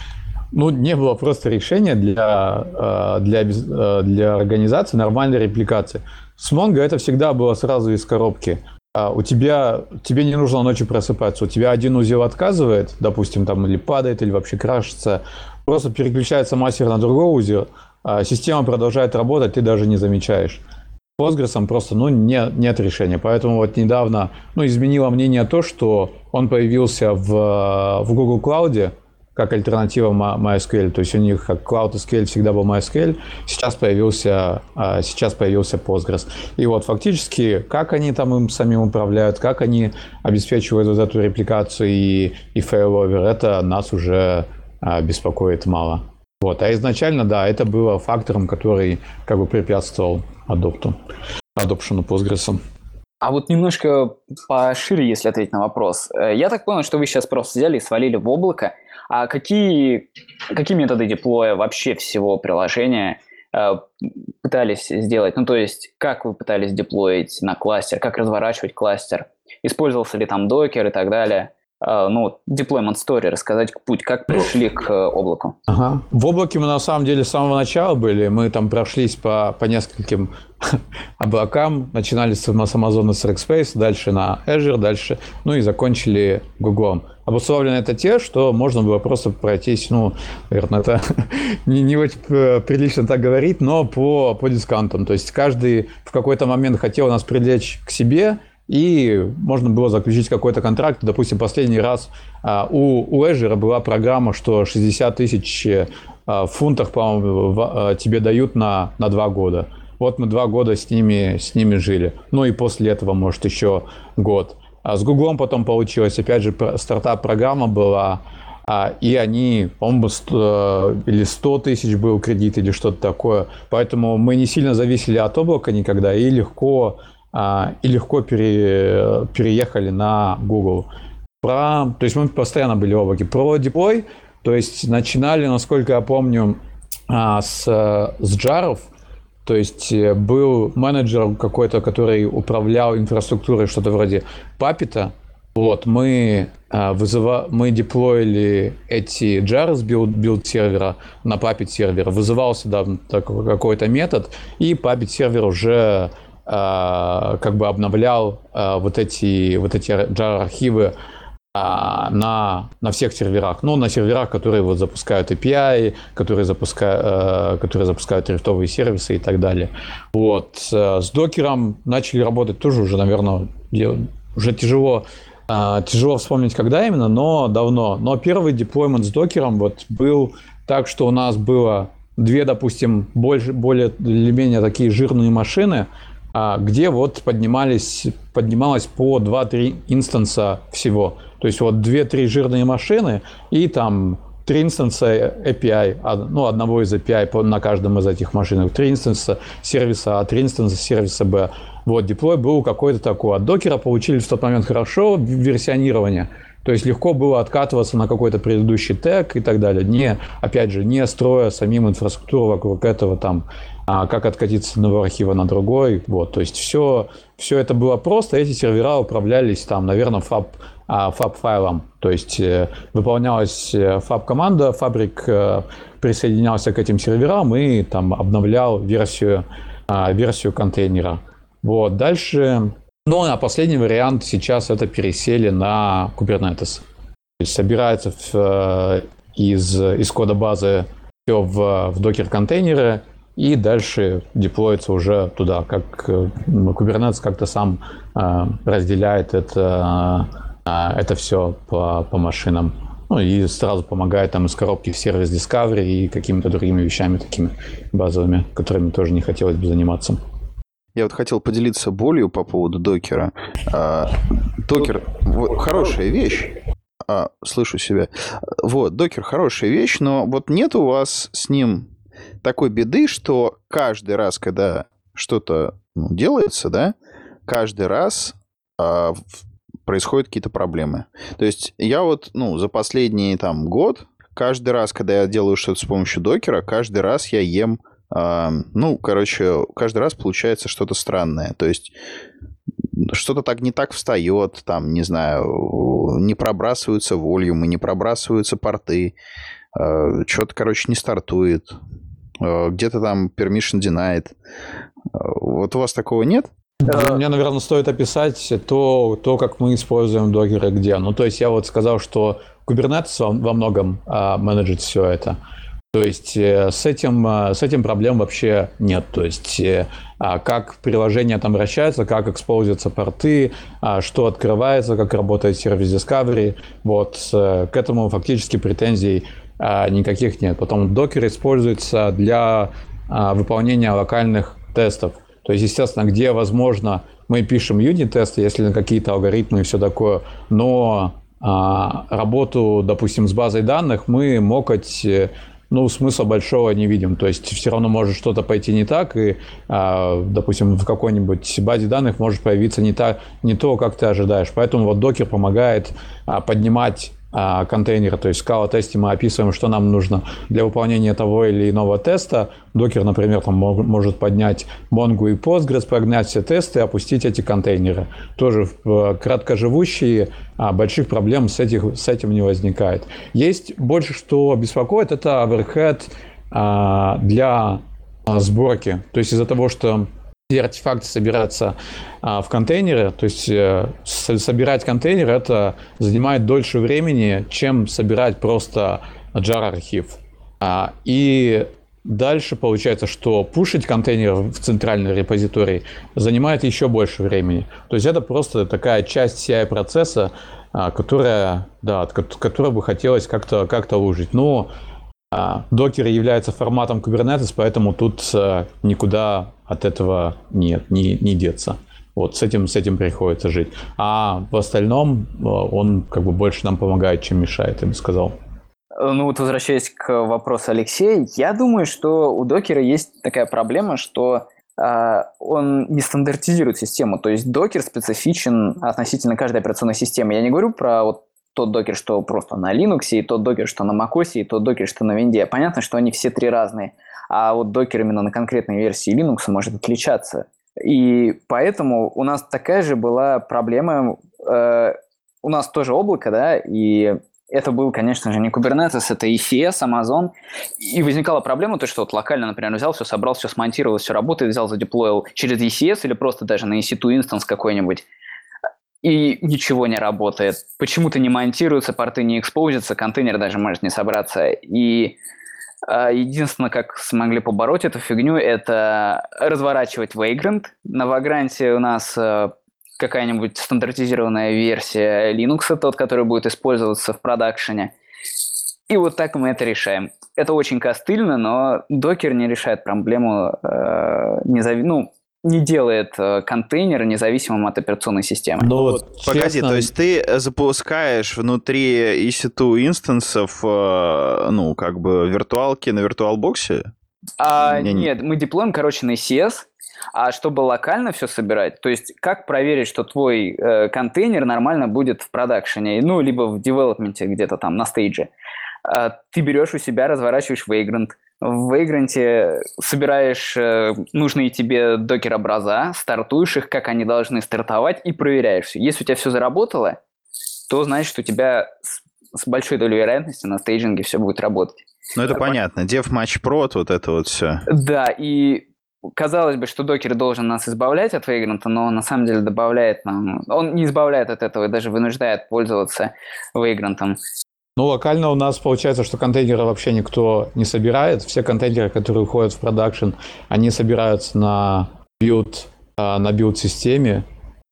ну, не было просто решения для, э, для, э, для организации нормальной репликации. С Mongo это всегда было сразу из коробки. А у тебя, тебе не нужно ночью просыпаться. У тебя один узел отказывает, допустим, там или падает, или вообще крашится. Просто переключается мастер на другой узел, а система продолжает работать, ты даже не замечаешь. Postgres просто ну, не, нет решения. Поэтому вот недавно ну, изменило мнение то, что он появился в, в Google Cloud, как альтернатива MySQL. То есть у них как Cloud SQL всегда был MySQL, сейчас появился, а, сейчас появился Postgres. И вот фактически, как они там им самим управляют, как они обеспечивают вот эту репликацию и, и failover, это нас уже а, беспокоит мало. Вот. А изначально, да, это было фактором, который как бы препятствовал адопту, адопшену Postgres. А вот немножко пошире, если ответить на вопрос. Э, я так понял, что вы сейчас просто взяли и свалили в облако, а какие, какие методы деплоя вообще всего приложения э, пытались сделать? Ну, то есть, как вы пытались деплоить на кластер, как разворачивать кластер? Использовался ли там докер и так далее? Uh, ну, deployment story, рассказать путь, как пришли к uh, облаку. Ага. В облаке мы на самом деле с самого начала были, мы там прошлись по, по нескольким облакам, начинали с Amazon с Rackspace, дальше на Azure, дальше, ну и закончили Google. Обусловлено это те, что можно было просто пройтись, ну, наверное, это не, не очень э, прилично так говорить, но по, по дискантам. То есть каждый в какой-то момент хотел нас привлечь к себе, и можно было заключить какой-то контракт. Допустим, последний раз а, у, у Azure была программа, что 60 тысяч а, фунтов, по-моему, а, тебе дают на, на два года. Вот мы два года с ними, с ними жили. Ну и после этого, может, еще год. А с Гуглом потом получилось, опять же, стартап-программа была, и они, по-моему, или 100 тысяч был кредит, или что-то такое. Поэтому мы не сильно зависели от облака никогда, и легко и легко пере, переехали на Google. Про, то есть мы постоянно были в облаке. Про деплой, то есть начинали, насколько я помню, а, с, с jar ов, то есть э, был менеджер какой-то, который управлял инфраструктурой, что-то вроде Puppet а. Вот, мы, а, вызыва... мы деплоили эти jar ы с build, build сервера на Puppet сервер. Вызывался да, какой-то метод, и Puppet сервер уже как бы обновлял э, вот эти, вот эти jar-архивы э, на, на всех серверах. Ну, на серверах, которые вот запускают API, которые запускают, которые запускают рифтовые сервисы и так далее. Вот. С докером начали работать тоже уже, наверное, уже тяжело Тяжело вспомнить, когда именно, но давно. Но первый деплоймент с докером вот был так, что у нас было две, допустим, больше, более или менее такие жирные машины, где вот поднимались, поднималось по 2-3 инстанса всего. То есть вот 2-3 жирные машины и там 3 инстанса API, ну, одного из API на каждом из этих машин, 3 инстанса сервиса А, 3 инстанса сервиса Б. Вот, деплой был какой-то такой. От докера получили в тот момент хорошо версионирование. То есть легко было откатываться на какой-то предыдущий тег и так далее. Не, опять же, не строя самим инфраструктуру вокруг этого там а как откатиться с одного архива на другой. Вот, то есть все, все это было просто. Эти сервера управлялись там, наверное, фаб, а, фаб-файлом. То есть э, выполнялась э, фаб-команда, фабрик э, присоединялся к этим серверам и там обновлял версию, а, версию контейнера. Вот, дальше... Ну, а последний вариант сейчас это пересели на Kubernetes. То есть собирается в, из, из кода базы все в, в докер-контейнеры, и дальше деплоится уже туда, как э, Kubernetes как-то сам э, разделяет это, э, это все по, по машинам. Ну и сразу помогает там из коробки в сервис Discovery и какими-то другими вещами такими базовыми, которыми тоже не хотелось бы заниматься. Я вот хотел поделиться болью по поводу докера. А, докер хорошая вещь. А, слышу себя. Вот, докер хорошая вещь, но вот нет у вас с ним такой беды, что каждый раз, когда что-то ну, делается, да, каждый раз а, происходят какие-то проблемы. То есть я вот, ну, за последний там год, каждый раз, когда я делаю что-то с помощью докера, каждый раз я ем, а, ну, короче, каждый раз получается что-то странное. То есть что-то так не так встает, там, не знаю, не пробрасываются волюмы, не пробрасываются порты, а, что-то, короче, не стартует. Э, где-то там permission denied. Э, вот у вас такого нет? Э, мне, наверное, стоит описать то, то, как мы используем докеры где. Ну, то есть я вот сказал, что Kubernetes во многом а, менеджит все это. То есть с этим, с этим проблем вообще нет. То есть а, как приложение там вращается, как экспозятся порты, а, что открывается, как работает сервис Discovery. Вот к этому фактически претензий никаких нет. Потом докер используется для а, выполнения локальных тестов. То есть, естественно, где возможно, мы пишем юнит-тесты, если на какие-то алгоритмы и все такое, но а, работу, допустим, с базой данных мы мокать ну, смысла большого не видим. То есть все равно может что-то пойти не так, и, допустим, в какой-нибудь базе данных может появиться не, та, не то, как ты ожидаешь. Поэтому вот докер помогает поднимать а, контейнера, то есть в скала-тесте мы описываем, что нам нужно для выполнения того или иного теста. Докер, например, там может поднять Mongo и Postgres, прогнать все тесты опустить эти контейнеры. Тоже краткоживущие, а больших проблем с, этих, с этим не возникает. Есть больше, что беспокоит, это overhead а, для сборки. То есть из-за того, что все артефакты собираются а, в контейнеры, то есть э, собирать контейнер это занимает дольше времени, чем собирать просто jar архив. А, и дальше получается, что пушить контейнер в центральный репозиторий занимает еще больше времени. То есть это просто такая часть CI процесса, а, которая, да, которую бы хотелось как-то как улучшить. Но а, докер является форматом Kubernetes, поэтому тут э, никуда от этого нет, не, не деться. Вот с этим, с этим приходится жить. А в остальном э, он как бы больше нам помогает, чем мешает, я бы сказал. Ну вот возвращаясь к вопросу Алексея, я думаю, что у докера есть такая проблема, что э, он не стандартизирует систему. То есть докер специфичен относительно каждой операционной системы. Я не говорю про вот тот докер, что просто на Linux, и тот докер, что на macOS, и тот докер, что на Винде. Понятно, что они все три разные, а вот докер именно на конкретной версии Linux может отличаться. И поэтому у нас такая же была проблема. Э, у нас тоже облако, да, и это был, конечно же, не Kubernetes, это ECS, Amazon. И возникала проблема, то, что вот локально, например, взял, все собрал, все смонтировал, все работает, взял, задеплоил через ECS или просто даже на EC2 инстанс какой-нибудь и ничего не работает. Почему-то не монтируются, порты не экспозятся, контейнер даже может не собраться. И э, единственное, как смогли побороть эту фигню, это разворачивать Vagrant. На Vagrant у нас э, какая-нибудь стандартизированная версия Linux, тот, который будет использоваться в продакшене. И вот так мы это решаем. Это очень костыльно, но докер не решает проблему э, незави... ну, не делает э, контейнер независимым от операционной системы. Ну, вот, Погоди, честно... то есть ты запускаешь внутри EC2 инстансов, э, ну, как бы виртуалки на виртуалбоксе? А, не, нет, мы деплоим, короче, на ECS, а чтобы локально все собирать, то есть как проверить, что твой э, контейнер нормально будет в продакшене, ну, либо в девелопменте где-то там на стейдже, э, ты берешь у себя, разворачиваешь Vagrant, в Vagrant собираешь э, нужные тебе докер-образа, стартуешь их, как они должны стартовать, и проверяешь все. Если у тебя все заработало, то значит, у тебя с, большой долей вероятности на стейджинге все будет работать. Ну, это а, понятно. Dev Match Pro, вот это вот все. Да, и казалось бы, что докер должен нас избавлять от вейгранта, но он на самом деле добавляет нам... Он не избавляет от этого и даже вынуждает пользоваться Vagrant ом. Ну, локально у нас получается, что контейнеры вообще никто не собирает. Все контейнеры, которые уходят в продакшн, они собираются на build, а, на build-системе.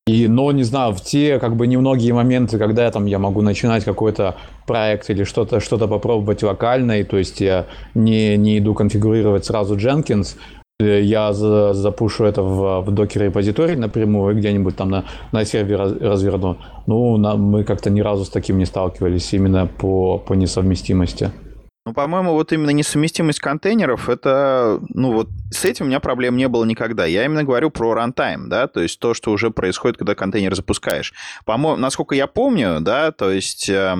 И, но, не знаю, в те как бы немногие моменты, когда я, там, я могу начинать какой-то проект или что-то что попробовать локально, и, то есть я не, не иду конфигурировать сразу Jenkins, я за, запушу это в, в Docker репозиторий напрямую, где-нибудь там на, на сервере раз, разверну. Ну, на, мы как-то ни разу с таким не сталкивались именно по, по несовместимости. Ну, по-моему, вот именно несовместимость контейнеров, это, ну вот с этим у меня проблем не было никогда. Я именно говорю про runtime, да, то есть то, что уже происходит, когда контейнер запускаешь. По-моему, насколько я помню, да, то есть э,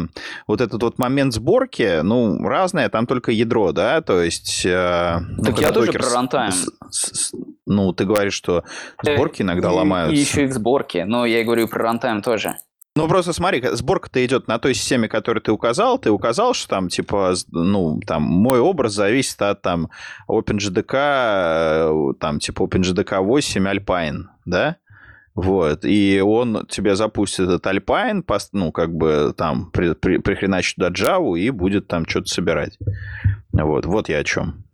вот этот вот момент сборки, ну, разное, там только ядро, да, то есть... Э, так ну, я тоже про runtime. ну, ты говоришь, что сборки иногда и, ломаются. И еще и сборки, но я и говорю про рантайм тоже. Ну, просто смотри, сборка-то идет на той системе, которую ты указал. Ты указал, что там, типа, ну, там, мой образ зависит от, там, OpenGDK, э, там, типа, OpenGDK 8 Alpine, да? Вот, и он тебе запустит этот Alpine, ну, как бы, там, при, при, прихреначит туда Java и будет там что-то собирать. Вот, вот я о чем.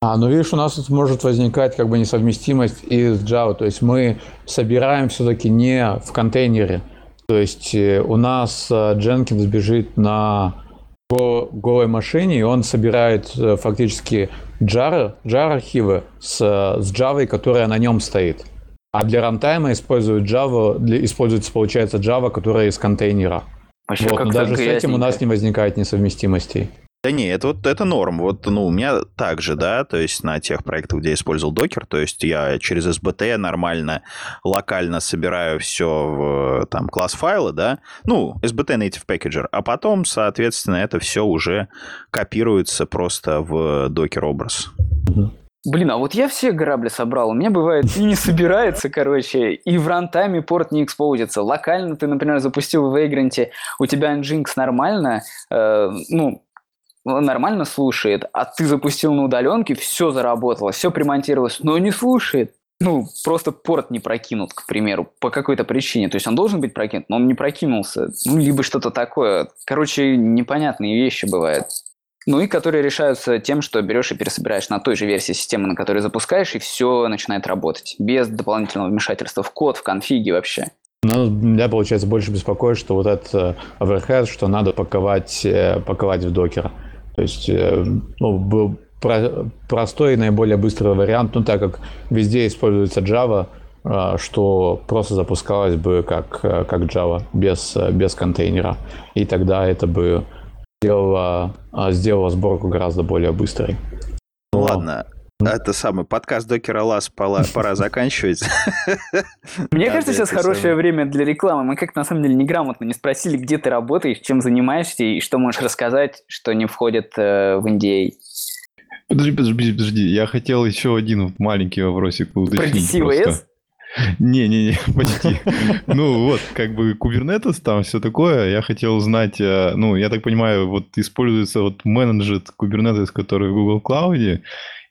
А, ну видишь, у нас тут может возникать как бы несовместимость из Java. То есть мы собираем все-таки не в контейнере, то есть э, у нас э, Jenkins бежит на голой машине, и он собирает э, фактически jar, jar архивы с, с Java, которая на нем стоит. А для рантайма используют Java, для, используется, получается, Java, которая из контейнера. Вообще, вот, но даже с этим у нас не возникает несовместимостей. Да не, это вот это норм. Вот, ну, у меня также, да, то есть на тех проектах, где я использовал докер, то есть я через SBT нормально, локально собираю все в там класс файлы, да, ну, SBT Native Packager, а потом, соответственно, это все уже копируется просто в докер образ. Блин, а вот я все грабли собрал. У меня бывает и не собирается, короче, и в рантайме порт не экспозится. Локально ты, например, запустил в Vagrant, у тебя Nginx нормально, э, ну, нормально слушает, а ты запустил на удаленке, все заработало, все примонтировалось, но не слушает. Ну, просто порт не прокинут, к примеру, по какой-то причине. То есть он должен быть прокинут, но он не прокинулся. Ну, либо что-то такое. Короче, непонятные вещи бывают. Ну и которые решаются тем, что берешь и пересобираешь на той же версии системы, на которой запускаешь, и все начинает работать. Без дополнительного вмешательства в код, в конфиги вообще. Ну, меня, получается, больше беспокоит, что вот этот э, overhead, что надо паковать, э, паковать в докер. То есть, э, ну, был простой и наиболее быстрый вариант, ну, так как везде используется Java, э, что просто запускалось бы как, э, как Java, без, без контейнера. И тогда это бы сделало, сделало сборку гораздо более быстрой. Ну, ладно, это самый подкаст Докера Лас пора, пора заканчивать. Мне кажется, сейчас хорошее время для рекламы. Мы как-то на самом деле неграмотно не спросили, где ты работаешь, чем занимаешься и что можешь рассказать, что не входит э, в NDA. Подожди, подожди, подожди. Я хотел еще один маленький вопросик уточнить. Про DCOS? Не-не-не, почти. Ну вот, как бы Kubernetes, там все такое. Я хотел узнать, э, ну, я так понимаю, вот используется вот менеджер Kubernetes, который в Google Cloud,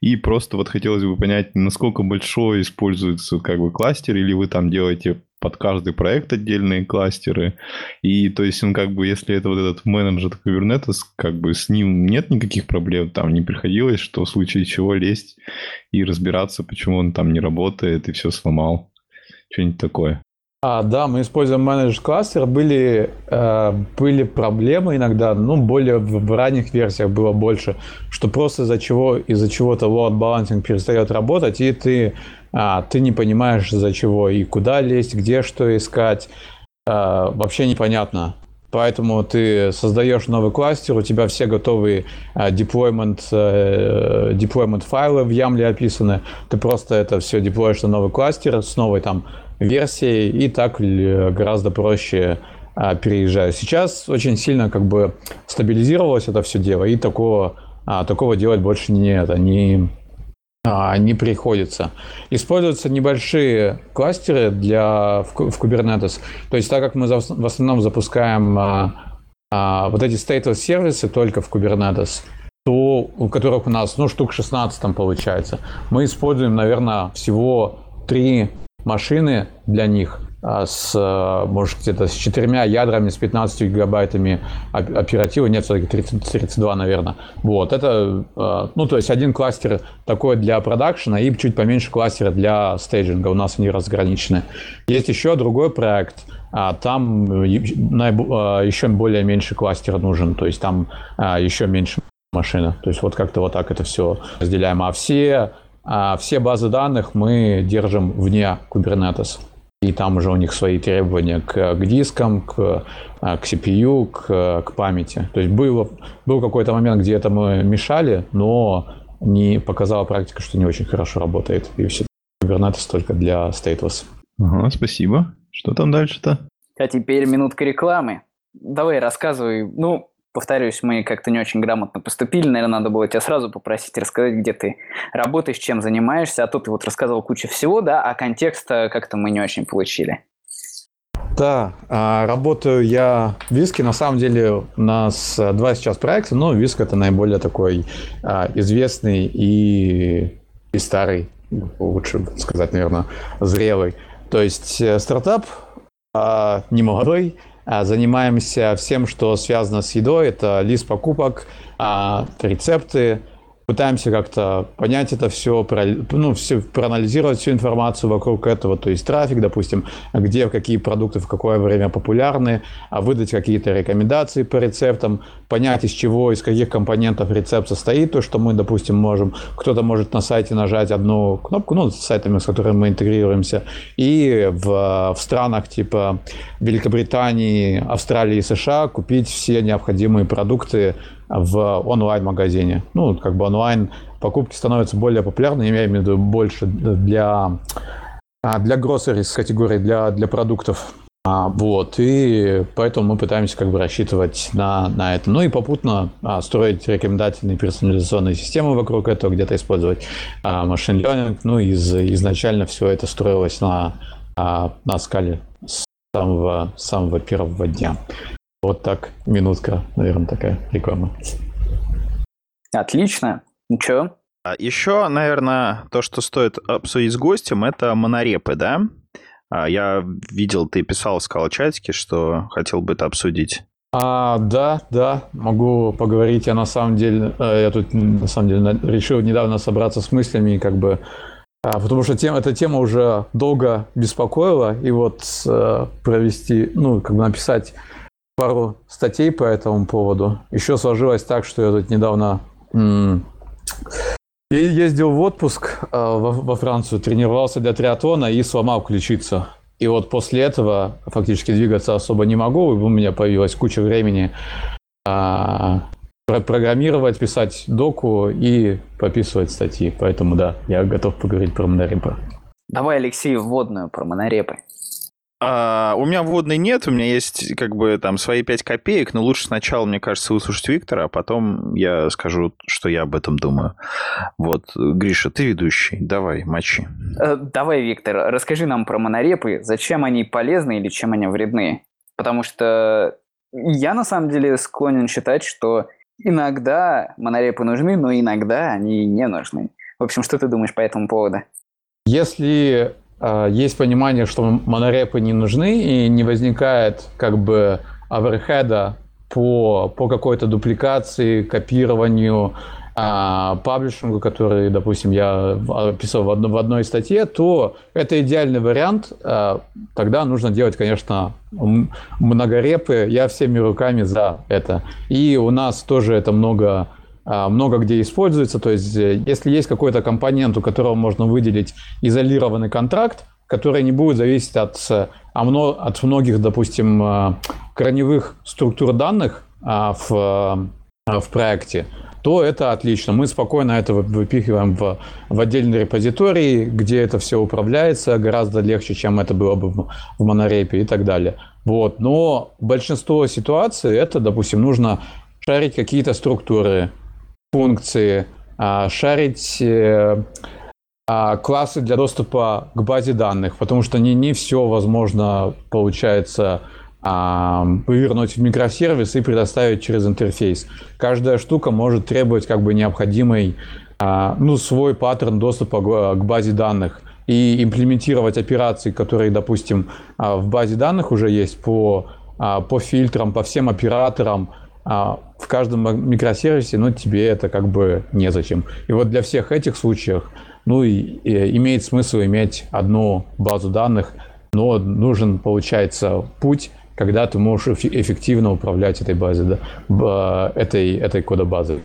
и просто вот хотелось бы понять, насколько большой используется как бы кластер, или вы там делаете под каждый проект отдельные кластеры. И то есть он как бы, если это вот этот менеджер Kubernetes, как бы с ним нет никаких проблем, там не приходилось, что в случае чего лезть и разбираться, почему он там не работает и все сломал. Что-нибудь такое. А, да, мы используем менеджер кластер. Были, э, были проблемы иногда, ну, более в, в ранних версиях было больше, что просто из-за чего, из-за чего-то load balancing перестает работать, и ты, а, ты не понимаешь, из-за чего и куда лезть, где что искать. А, вообще непонятно. Поэтому ты создаешь новый кластер, у тебя все готовые uh, deployment, uh, deployment файлы в YAML описаны. Ты просто это все деплоишь на новый кластер с новой там версией, и так гораздо проще а, переезжаю. Сейчас очень сильно как бы стабилизировалось это все дело, и такого, а, такого делать больше не, это, не, а, не приходится. Используются небольшие кластеры для, в, в Kubernetes. То есть так как мы за, в основном запускаем а, а, вот эти stateless сервисы только в Kubernetes, то, у которых у нас, ну, штук 16 там получается. Мы используем, наверное, всего три машины для них а, с, может, где-то с четырьмя ядрами, с 15 гигабайтами оператива, нет, все-таки 32, наверное. Вот, это, а, ну, то есть один кластер такой для продакшена и чуть поменьше кластера для стейджинга, у нас они разграничены. Есть еще другой проект, а там еще более меньше кластер нужен, то есть там еще меньше машина. То есть вот как-то вот так это все разделяем. А все, а все базы данных мы держим вне Kubernetes. И там уже у них свои требования к, к дискам, к, а, к CPU, к, к памяти. То есть было, был какой-то момент, где это мы мешали, но не показала практика, что не очень хорошо работает. И все Kubernetes только для stateless. Ага, спасибо. Что там дальше-то? А теперь минутка рекламы. Давай рассказывай. Ну, повторюсь, мы как-то не очень грамотно поступили. Наверное, надо было тебя сразу попросить рассказать, где ты работаешь, чем занимаешься. А то ты вот рассказал кучу всего, да, а контекста как-то мы не очень получили. Да, а, работаю я в Виске. На самом деле у нас два сейчас проекта, но Виск это наиболее такой а, известный и, и старый, лучше сказать, наверное, зрелый. То есть э, стартап а, не молодой, занимаемся всем, что связано с едой. Это лист покупок, а, рецепты, пытаемся как-то понять это все, ну, все, проанализировать всю информацию вокруг этого, то есть трафик, допустим, где какие продукты в какое время популярны, а выдать какие-то рекомендации по рецептам, понять из чего, из каких компонентов рецепт состоит, то, что мы, допустим, можем, кто-то может на сайте нажать одну кнопку, ну, с сайтами, с которыми мы интегрируемся, и в, в странах типа Великобритании, Австралии и США купить все необходимые продукты в онлайн-магазине. Ну, как бы онлайн покупки становятся более популярны, я имею в виду больше для, а, для groceries категории, для, для продуктов. А, вот, и поэтому мы пытаемся как бы рассчитывать на, на это. Ну и попутно а, строить рекомендательные персонализационные системы вокруг этого, где-то использовать а, машин learning. Ну, из, изначально все это строилось на, а, на скале с самого, самого первого дня. Вот так, минутка, наверное, такая реклама. Отлично. Ничего. А еще, наверное, то, что стоит обсудить с гостем, это монорепы, да? А, я видел, ты писал, сказал в чатике, что хотел бы это обсудить. А, да, да, могу поговорить. Я на самом деле, э, я тут на самом деле решил недавно собраться с мыслями, как бы, а, потому что тема, эта тема уже долго беспокоила, и вот э, провести, ну, как бы написать пару статей по этому поводу. Еще сложилось так, что я тут недавно ездил в отпуск а, во Францию, тренировался для триатлона и сломал ключицу. И вот после этого фактически двигаться особо не могу, у меня появилась куча времени а, программировать, писать доку и пописывать статьи. Поэтому да, я готов поговорить про монорепы. Давай, Алексей, вводную про монорепы. А, у меня вводной нет, у меня есть как бы там свои 5 копеек, но лучше сначала, мне кажется, выслушать Виктора, а потом я скажу, что я об этом думаю. Вот, Гриша, ты ведущий, давай, мочи. Э, давай, Виктор, расскажи нам про монорепы, зачем они полезны или чем они вредны? Потому что я на самом деле склонен считать, что иногда монорепы нужны, но иногда они не нужны. В общем, что ты думаешь по этому поводу? Если есть понимание, что монорепы не нужны и не возникает как бы оверхеда по, по какой-то дупликации, копированию, а, паблишингу, который, допустим, я описывал в, одно, в одной статье, то это идеальный вариант. А, тогда нужно делать, конечно, многорепы. Я всеми руками за это. И у нас тоже это много а, много где используется. То есть, э, если есть какой-то компонент, у которого можно выделить изолированный контракт, который не будет зависеть от, э, от многих, допустим, э, корневых структур данных а, в, в проекте, то это отлично. Мы спокойно это выпихиваем в, в отдельный репозиторий, где это все управляется гораздо легче, чем это было бы в, в монорепе и так далее. Вот. Но большинство ситуаций это, допустим, нужно шарить какие-то структуры, функции, а, шарить э, а, классы для доступа к базе данных, потому что не, не все возможно получается вывернуть в микросервис и предоставить через интерфейс. Каждая штука может требовать как бы необходимый ну, свой паттерн доступа к базе данных и имплементировать операции, которые, допустим, в базе данных уже есть по, по фильтрам, по всем операторам, в каждом микросервисе, ну, тебе это как бы незачем. И вот для всех этих случаев, ну, и, и имеет смысл иметь одну базу данных, но нужен, получается, путь, когда ты можешь эффективно управлять этой базой, да, этой, этой кодобазой.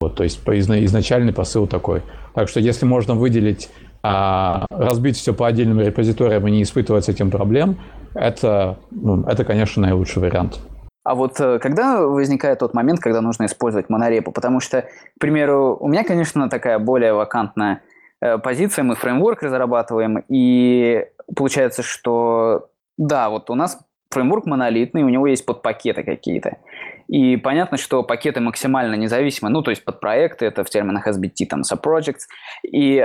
Вот, то есть изначальный посыл такой. Так что если можно выделить, а, разбить все по отдельным репозиториям и не испытывать с этим проблем, это, ну, это, конечно, наилучший вариант. А вот э, когда возникает тот момент, когда нужно использовать монорепу? Потому что, к примеру, у меня, конечно, такая более вакантная э, позиция, мы фреймворк разрабатываем, и получается, что да, вот у нас фреймворк монолитный, у него есть подпакеты какие-то. И понятно, что пакеты максимально независимы, ну, то есть подпроекты, это в терминах SBT, там, subprojects. И,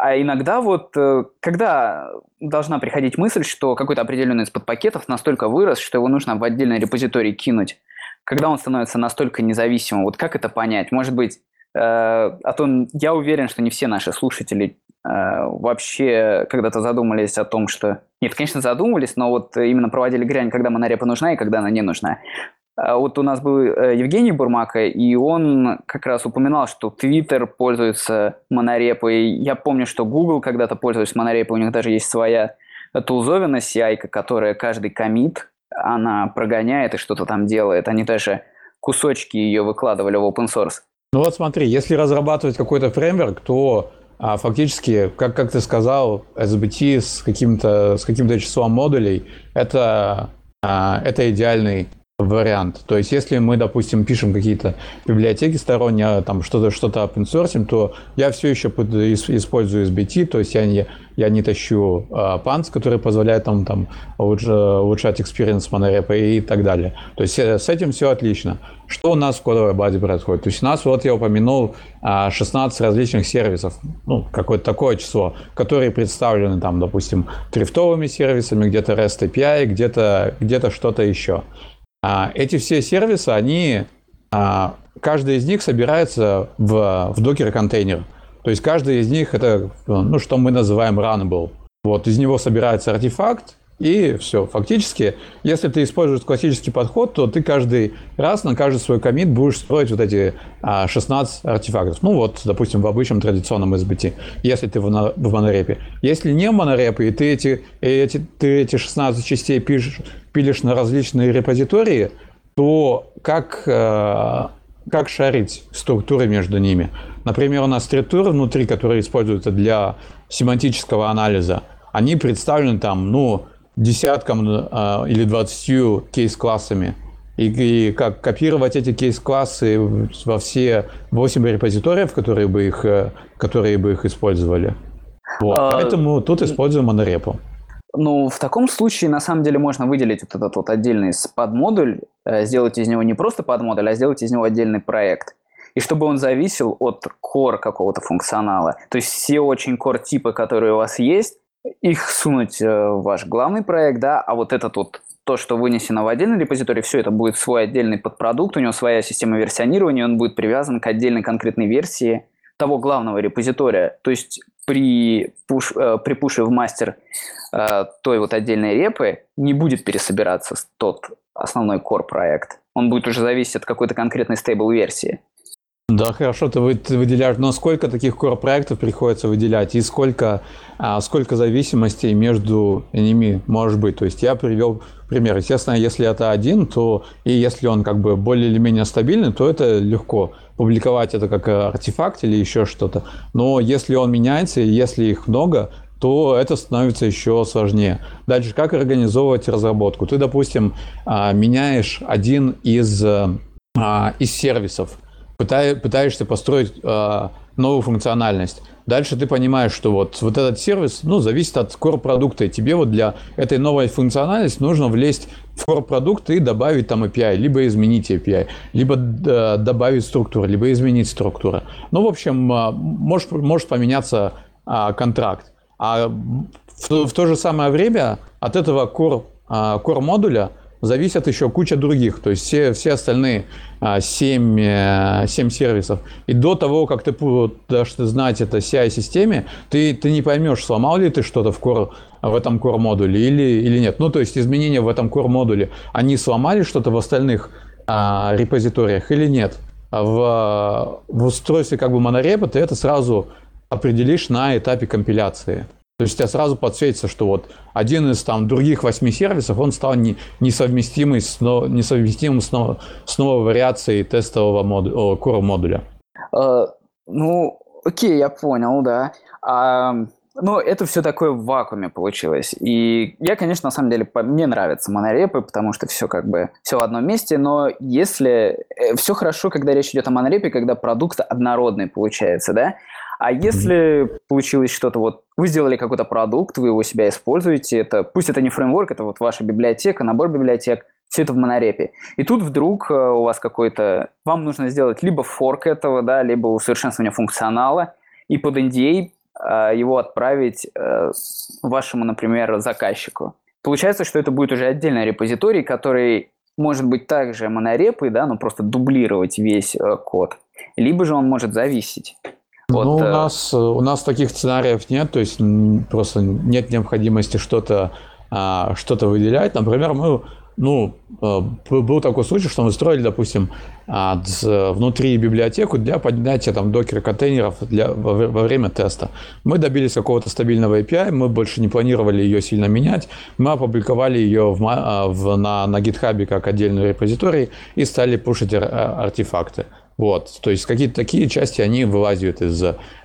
а иногда вот, э, когда должна приходить мысль, что какой-то определенный из подпакетов настолько вырос, что его нужно в отдельный репозиторий кинуть, когда он становится настолько независимым, вот как это понять? Может быть, э, а то я уверен, что не все наши слушатели Э, вообще когда-то задумались о том, что... Нет, конечно, задумывались, но вот именно проводили грань, когда монорепа нужна и когда она не нужна. А вот у нас был э, Евгений Бурмака, и он как раз упоминал, что Twitter пользуется монорепой. Я помню, что Google когда-то пользовался монорепой, у них даже есть своя тулзовина CI, которая каждый комит, она прогоняет и что-то там делает. Они даже кусочки ее выкладывали в open source. Ну вот смотри, если разрабатывать какой-то фреймворк, то а фактически, как, как ты сказал, SBT с каким-то с каким-то числом модулей это, а, это идеальный вариант. То есть, если мы, допустим, пишем какие-то библиотеки сторонние, там что-то что-то open то я все еще использую SBT, то есть я не, я не тащу uh, который позволяет там, там улучшать experience монорепа и так далее. То есть э, с этим все отлично. Что у нас в кодовой базе происходит? То есть у нас, вот я упомянул, 16 различных сервисов, ну, какое-то такое число, которые представлены там, допустим, трифтовыми сервисами, где-то REST API, где-то где что-то еще. А, эти все сервисы, они, а, каждый из них собирается в, в докер-контейнер. То есть каждый из них это, ну, что мы называем runnable. Вот из него собирается артефакт, и все. Фактически, если ты используешь классический подход, то ты каждый раз на каждый свой комит будешь строить вот эти 16 а, артефактов. Ну вот, допустим, в обычном традиционном SBT, если ты в, монорепе. Если не в монорепе, и ты эти, эти, ты эти 16 частей пишешь, пилишь на различные репозитории, то как, э, как шарить структуры между ними? Например, у нас структуры внутри, которые используются для семантического анализа, они представлены там, ну, десятком э, или двадцатью кейс-классами. И, и как копировать эти кейс-классы во все 8 репозиториев, которые бы их, э, которые бы их использовали. Вот. А... Поэтому тут используем монорепу. Ну, в таком случае, на самом деле, можно выделить вот этот вот отдельный подмодуль, э, сделать из него не просто подмодуль, а сделать из него отдельный проект. И чтобы он зависел от core какого-то функционала. То есть все очень core типы, которые у вас есть, их сунуть э, в ваш главный проект, да, а вот этот вот то, что вынесено в отдельный репозиторий, все это будет свой отдельный подпродукт, у него своя система версионирования, он будет привязан к отдельной конкретной версии того главного репозитория. То есть при, пуш, э, при пуше в мастер э, той вот отдельной репы не будет пересобираться тот основной core проект. Он будет уже зависеть от какой-то конкретной стейбл версии. Да, хорошо, ты выделяешь, но сколько таких core-проектов приходится выделять и сколько, а, сколько зависимостей между ними может быть? То есть я привел пример. Естественно, если это один, то и если он как бы более или менее стабильный, то это легко публиковать это как артефакт или еще что-то. Но если он меняется, и если их много, то это становится еще сложнее. Дальше, как организовывать разработку? Ты, допустим, а, меняешь один из, а, из сервисов, пытаешься построить э, новую функциональность. Дальше ты понимаешь, что вот, вот этот сервис ну, зависит от core продукта. И тебе вот для этой новой функциональности нужно влезть в core продукт и добавить там API, либо изменить API, либо э, добавить структуру, либо изменить структуру. Ну, в общем, э, может, может поменяться э, контракт. А в, в то же самое время от этого core, э, core модуля зависят еще куча других, то есть все, все остальные а, 7, 7 э, сервисов. И до того, как ты дашь знать это CI-системе, ты, ты не поймешь, сломал ли ты что-то в, core, в этом core модуле или, или нет. Ну, то есть изменения в этом core модуле, они сломали что-то в остальных а, репозиториях или нет. А в, в устройстве как бы монорепа ты это сразу определишь на этапе компиляции. То есть у тебя сразу подсветится, что вот один из там других восьми сервисов, он стал не, несовместимый с, несовместимым с, с новой вариацией тестового моду, core модуля. Uh, ну, окей, я понял, да. Uh, ну, это все такое в вакууме получилось. И я, конечно, на самом деле, мне нравятся монорепы, потому что все как бы все в одном месте, но если... Э, все хорошо, когда речь идет о монорепе, когда продукт однородный получается, да? А если mm-hmm. получилось что-то, вот вы сделали какой-то продукт, вы его себя используете, это пусть это не фреймворк, это вот ваша библиотека, набор библиотек, все это в монорепе. И тут вдруг э, у вас какой-то... Вам нужно сделать либо форк этого, да, либо усовершенствование функционала, и под NDA э, его отправить э, вашему, например, заказчику. Получается, что это будет уже отдельный репозиторий, который может быть также монорепой, да, но просто дублировать весь код. Либо же он может зависеть. Вот, ну, у, э... нас, у нас таких сценариев нет, то есть просто нет необходимости что-то а, что-то выделять. Например, мы, ну, э, был такой случай, что мы строили, допустим, а, внутри библиотеку для поднятия там докер-контейнеров для, во, во время теста. Мы добились какого-то стабильного API, мы больше не планировали ее сильно менять, мы опубликовали ее в, а, в, на, на GitHub как отдельный репозиторий и стали пушить артефакты. Вот, то есть какие-то такие части, они вылазят из,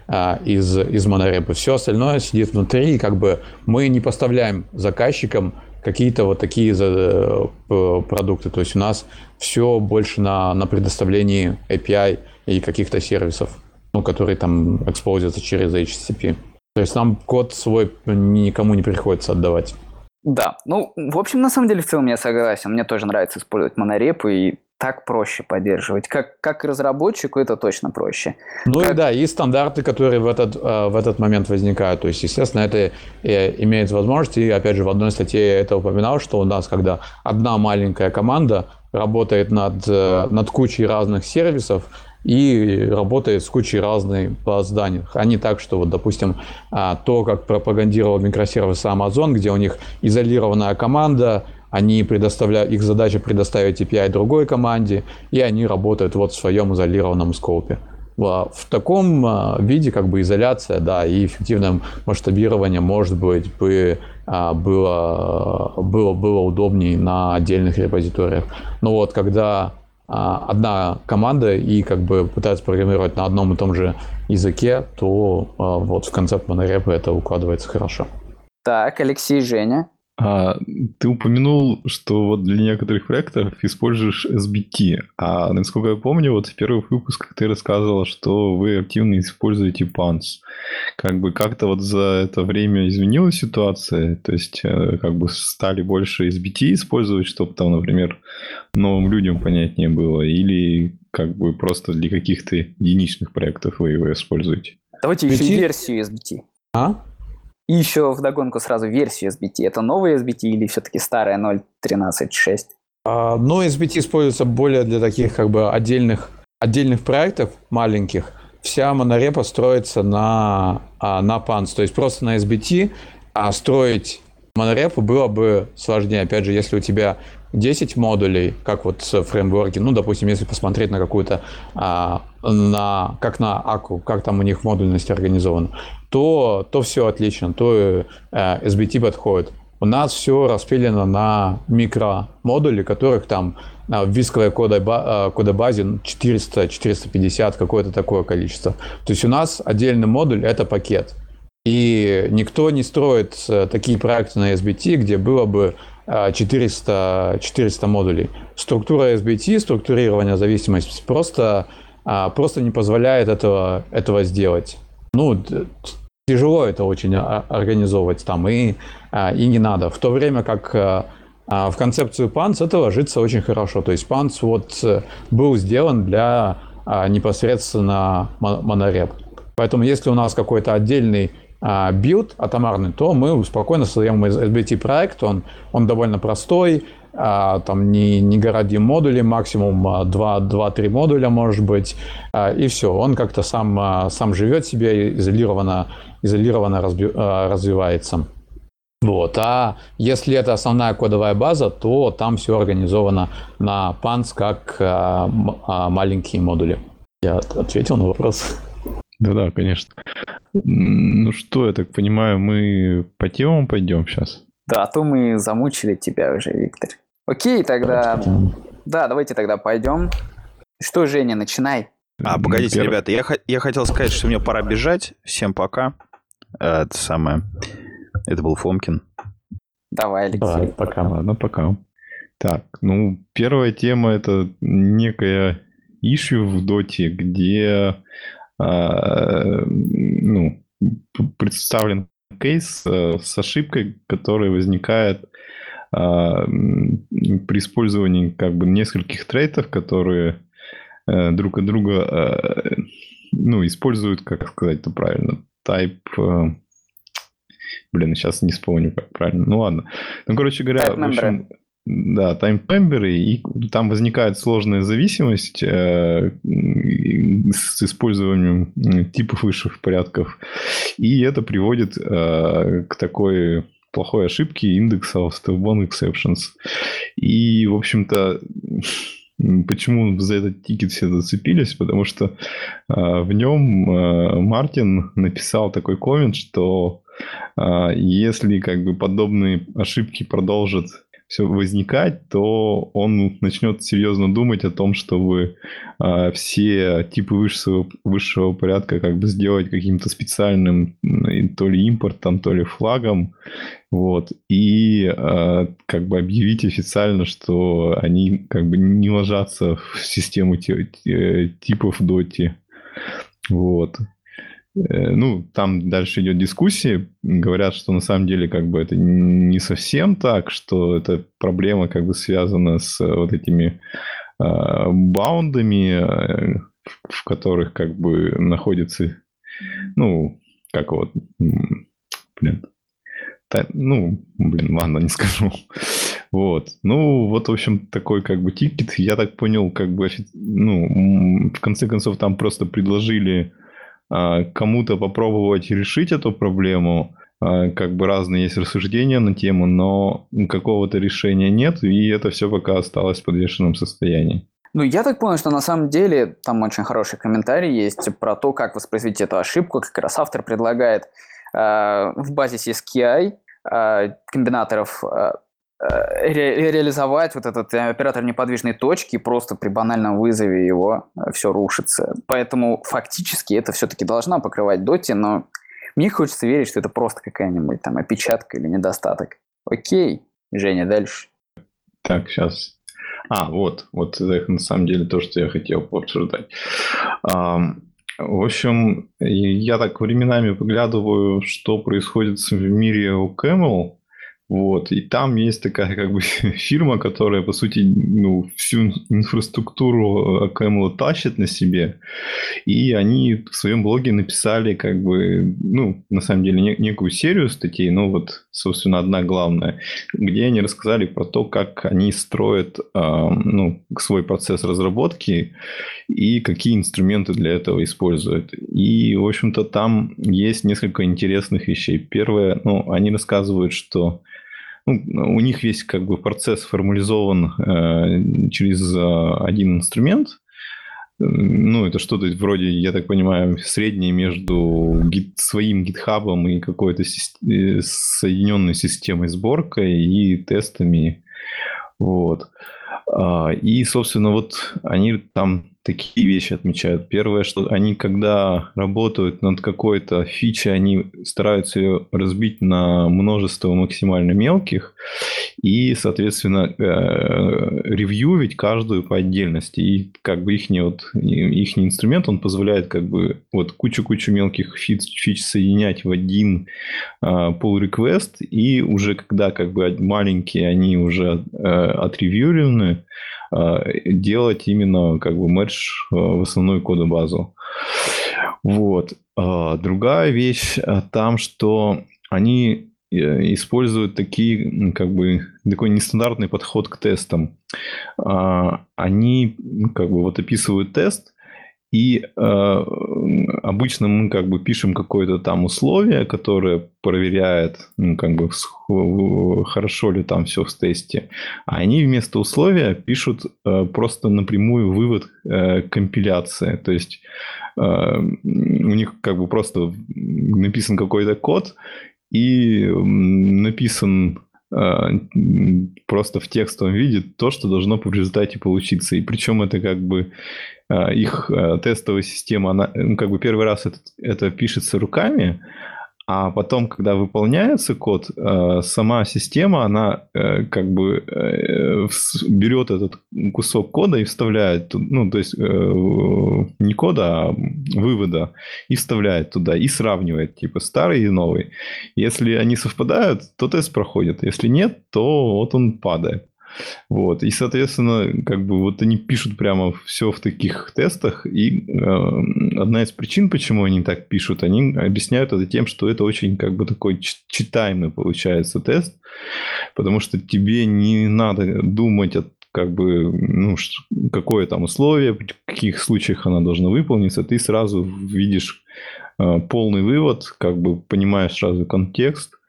а, из, из монорепы. Все остальное сидит внутри, и как бы мы не поставляем заказчикам какие-то вот такие э, продукты. То есть у нас все больше на, на предоставлении API и каких-то сервисов, ну, которые там экспозятся через HTTP. То есть нам код свой никому не приходится отдавать. Да, ну, в общем, на самом деле, в целом я согласен. Мне тоже нравится использовать монорепы, и так проще поддерживать. Как, как разработчику это точно проще. Ну как... и да, и стандарты, которые в этот, э, в этот момент возникают. То есть, естественно, это э, имеет возможность. И опять же, в одной статье я это упоминал, что у нас, когда одна маленькая команда работает над, э, над кучей разных сервисов, и работает с кучей разных баз данных. А не так, что вот, допустим, а, то, как пропагандировал микросервисы Amazon, где у них изолированная команда, они предоставляют, их задача предоставить API другой команде, и они работают вот в своем изолированном скопе. В таком а, виде как бы изоляция, да, и эффективное масштабирование, может быть, бы а, было, было, было удобнее на отдельных репозиториях. Но вот когда а, одна команда и как бы пытается программировать на одном и том же языке, то вот в концепт монорепа это укладывается хорошо. Так, Алексей, Женя. А, ты упомянул, что вот для некоторых проектов используешь SBT. А насколько я помню, вот в первых выпусках ты рассказывала, что вы активно используете PANS. Как бы как-то вот за это время изменилась ситуация? То есть э, как бы стали больше SBT использовать, чтобы там, например, новым людям понятнее было? Или как бы просто для каких-то единичных проектов вы его используете? Давайте еще версию SBT. А? И еще вдогонку сразу версию SBT. Это новая SBT или все-таки старая 0.13.6? А, но SBT используется более для таких как бы отдельных, отдельных проектов маленьких. Вся монорепа строится на, а, на PANS. То есть просто на SBT а строить монорепу было бы сложнее. Опять же, если у тебя 10 модулей, как вот в фреймворке, ну, допустим, если посмотреть на какую-то, а, на, как на Аку, как там у них модульность организована, то, то все отлично, то э, SBT подходит. У нас все распилено на микромодули, которых там в висковой кодобазе 400-450, какое-то такое количество. То есть у нас отдельный модуль – это пакет. И никто не строит э, такие проекты на SBT, где было бы 400, 400 модулей. Структура SBT, структурирование зависимости просто, а, просто не позволяет этого, этого сделать. Ну, тяжело это очень организовывать там, и, а, и не надо. В то время как а, в концепцию Pants это ложится очень хорошо. То есть Pants вот э, был сделан для непосредственно монореп. Поэтому если у нас какой-то отдельный build атомарный, то мы спокойно создаем SBT проект, он, он довольно простой, а, там не, не городим модули, максимум 2-3 модуля может быть, и все. Он как-то сам, сам живет себе, изолированно, изолированно разби, развивается. Вот. А если это основная кодовая база, то там все организовано на PANS как а, а, маленькие модули. Я ответил на вопрос. Да-да, конечно. Ну что, я так понимаю, мы по темам пойдем сейчас? Да, а то мы замучили тебя уже, Виктор. Окей, тогда... Да, давайте тогда пойдем. Что, Женя, начинай. А, погодите, Первый... ребята, я, я хотел сказать, что мне пора бежать. Всем пока. Э, это самое. Это был Фомкин. Давай, Алексей. Давай, пока. Ладно, пока. Так, ну, первая тема это некая issue в доте, где э, ну, представлен кейс э, с ошибкой, которая возникает э, при использовании как бы нескольких трейтов, которые э, друг от друга э, ну, используют, как сказать это правильно, type... Блин, сейчас не вспомню, как правильно. Ну ладно. Ну, короче говоря, в общем, да, таймпемберы, и там возникает сложная зависимость э, с использованием типов высших порядков, и это приводит э, к такой плохой ошибке индексов stillborn exceptions. И, в общем-то, Почему за этот тикет все зацепились? Потому что э, в нем э, Мартин написал такой коммент, что э, если как бы подобные ошибки продолжат все возникать, то он начнет серьезно думать о том, чтобы э, все типы высшего, высшего порядка как бы сделать каким-то специальным то ли импортом, то ли флагом, вот, и э, как бы объявить официально, что они как бы не ложатся в систему типов доти, вот. Э, ну, там дальше идет дискуссия, говорят, что на самом деле как бы это не совсем так, что эта проблема как бы связана с э, вот этими э, баундами, в которых как бы находится, ну, как вот, блин, та, ну, блин, ладно, не скажу. Вот. Ну, вот, в общем, такой как бы тикет. Я так понял, как бы, ну, в конце концов, там просто предложили а, кому-то попробовать решить эту проблему. А, как бы разные есть рассуждения на тему, но какого-то решения нет, и это все пока осталось в подвешенном состоянии. Ну, я так понял, что на самом деле там очень хороший комментарий есть про то, как воспроизвести эту ошибку. Как раз автор предлагает э, в базе SKI э, комбинаторов Э, ре реализовать вот этот оператор неподвижной точки, просто при банальном вызове его э, все рушится. Поэтому фактически это все-таки должна покрывать доти, но мне хочется верить, что это просто какая-нибудь там опечатка или недостаток. Окей, Женя, дальше. Так, сейчас. А, вот, вот это на самом деле то, что я хотел пообсуждать. В общем, я так временами поглядываю, что происходит в мире у Camel, вот. И там есть такая как бы фирма, которая, по сути, ну, всю инфраструктуру Camel тащит на себе. И они в своем блоге написали, как бы, ну, на самом деле, не, некую серию статей, ну, вот, собственно, одна главная, где они рассказали про то, как они строят, э, ну, свой процесс разработки и какие инструменты для этого используют. И, в общем-то, там есть несколько интересных вещей. Первое, ну, они рассказывают, что ну, у них весь как бы процесс формализован э, через э, один инструмент. Ну, это что-то вроде, я так понимаю, среднее между гит, своим гитхабом и какой-то си- э, соединенной системой сборкой и тестами. Вот. А, и, собственно, вот они там такие вещи отмечают. Первое, что они, когда работают над какой-то фичей, они стараются ее разбить на множество максимально мелких и, соответственно, э, ревьювить каждую по отдельности. И как бы их, вот, их инструмент, он позволяет как бы вот кучу-кучу мелких фич, фич соединять в один э, pull request, и уже когда как бы маленькие, они уже э, отревьюрены, делать именно как бы мердж э, в основную кодобазу. Вот. А другая вещь э, там, что они используют такие, как бы, такой нестандартный подход к тестам. А, они, как бы, вот описывают тест, и э, обычно мы как бы пишем какое-то там условие, которое проверяет, ну, как бы хорошо ли там все в тесте. А они вместо условия пишут э, просто напрямую вывод э, компиляции. То есть э, у них как бы просто написан какой-то код и написан просто в текстовом виде то, что должно в результате получиться. И причем это как бы Э, их э, тестовая система, она, ну, как бы первый раз это, это пишется руками, а потом, когда выполняется код, э, сама система, она как бы берет этот кусок кода и вставляет, ну, то есть не кода, а вывода, и вставляет туда, и сравнивает, типа, старый и новый. Если они совпадают, то тест проходит. Если нет, то вот он падает. Вот. И, соответственно, как бы вот они пишут прямо все в таких тестах. И э, одна из причин, почему они так пишут, они объясняют это тем, что это очень как бы такой читаемый получается тест. Потому что тебе не надо думать о как бы, ну, какое там условие, в каких случаях она должна выполниться, ты сразу видишь э, полный вывод, как бы понимаешь сразу контекст,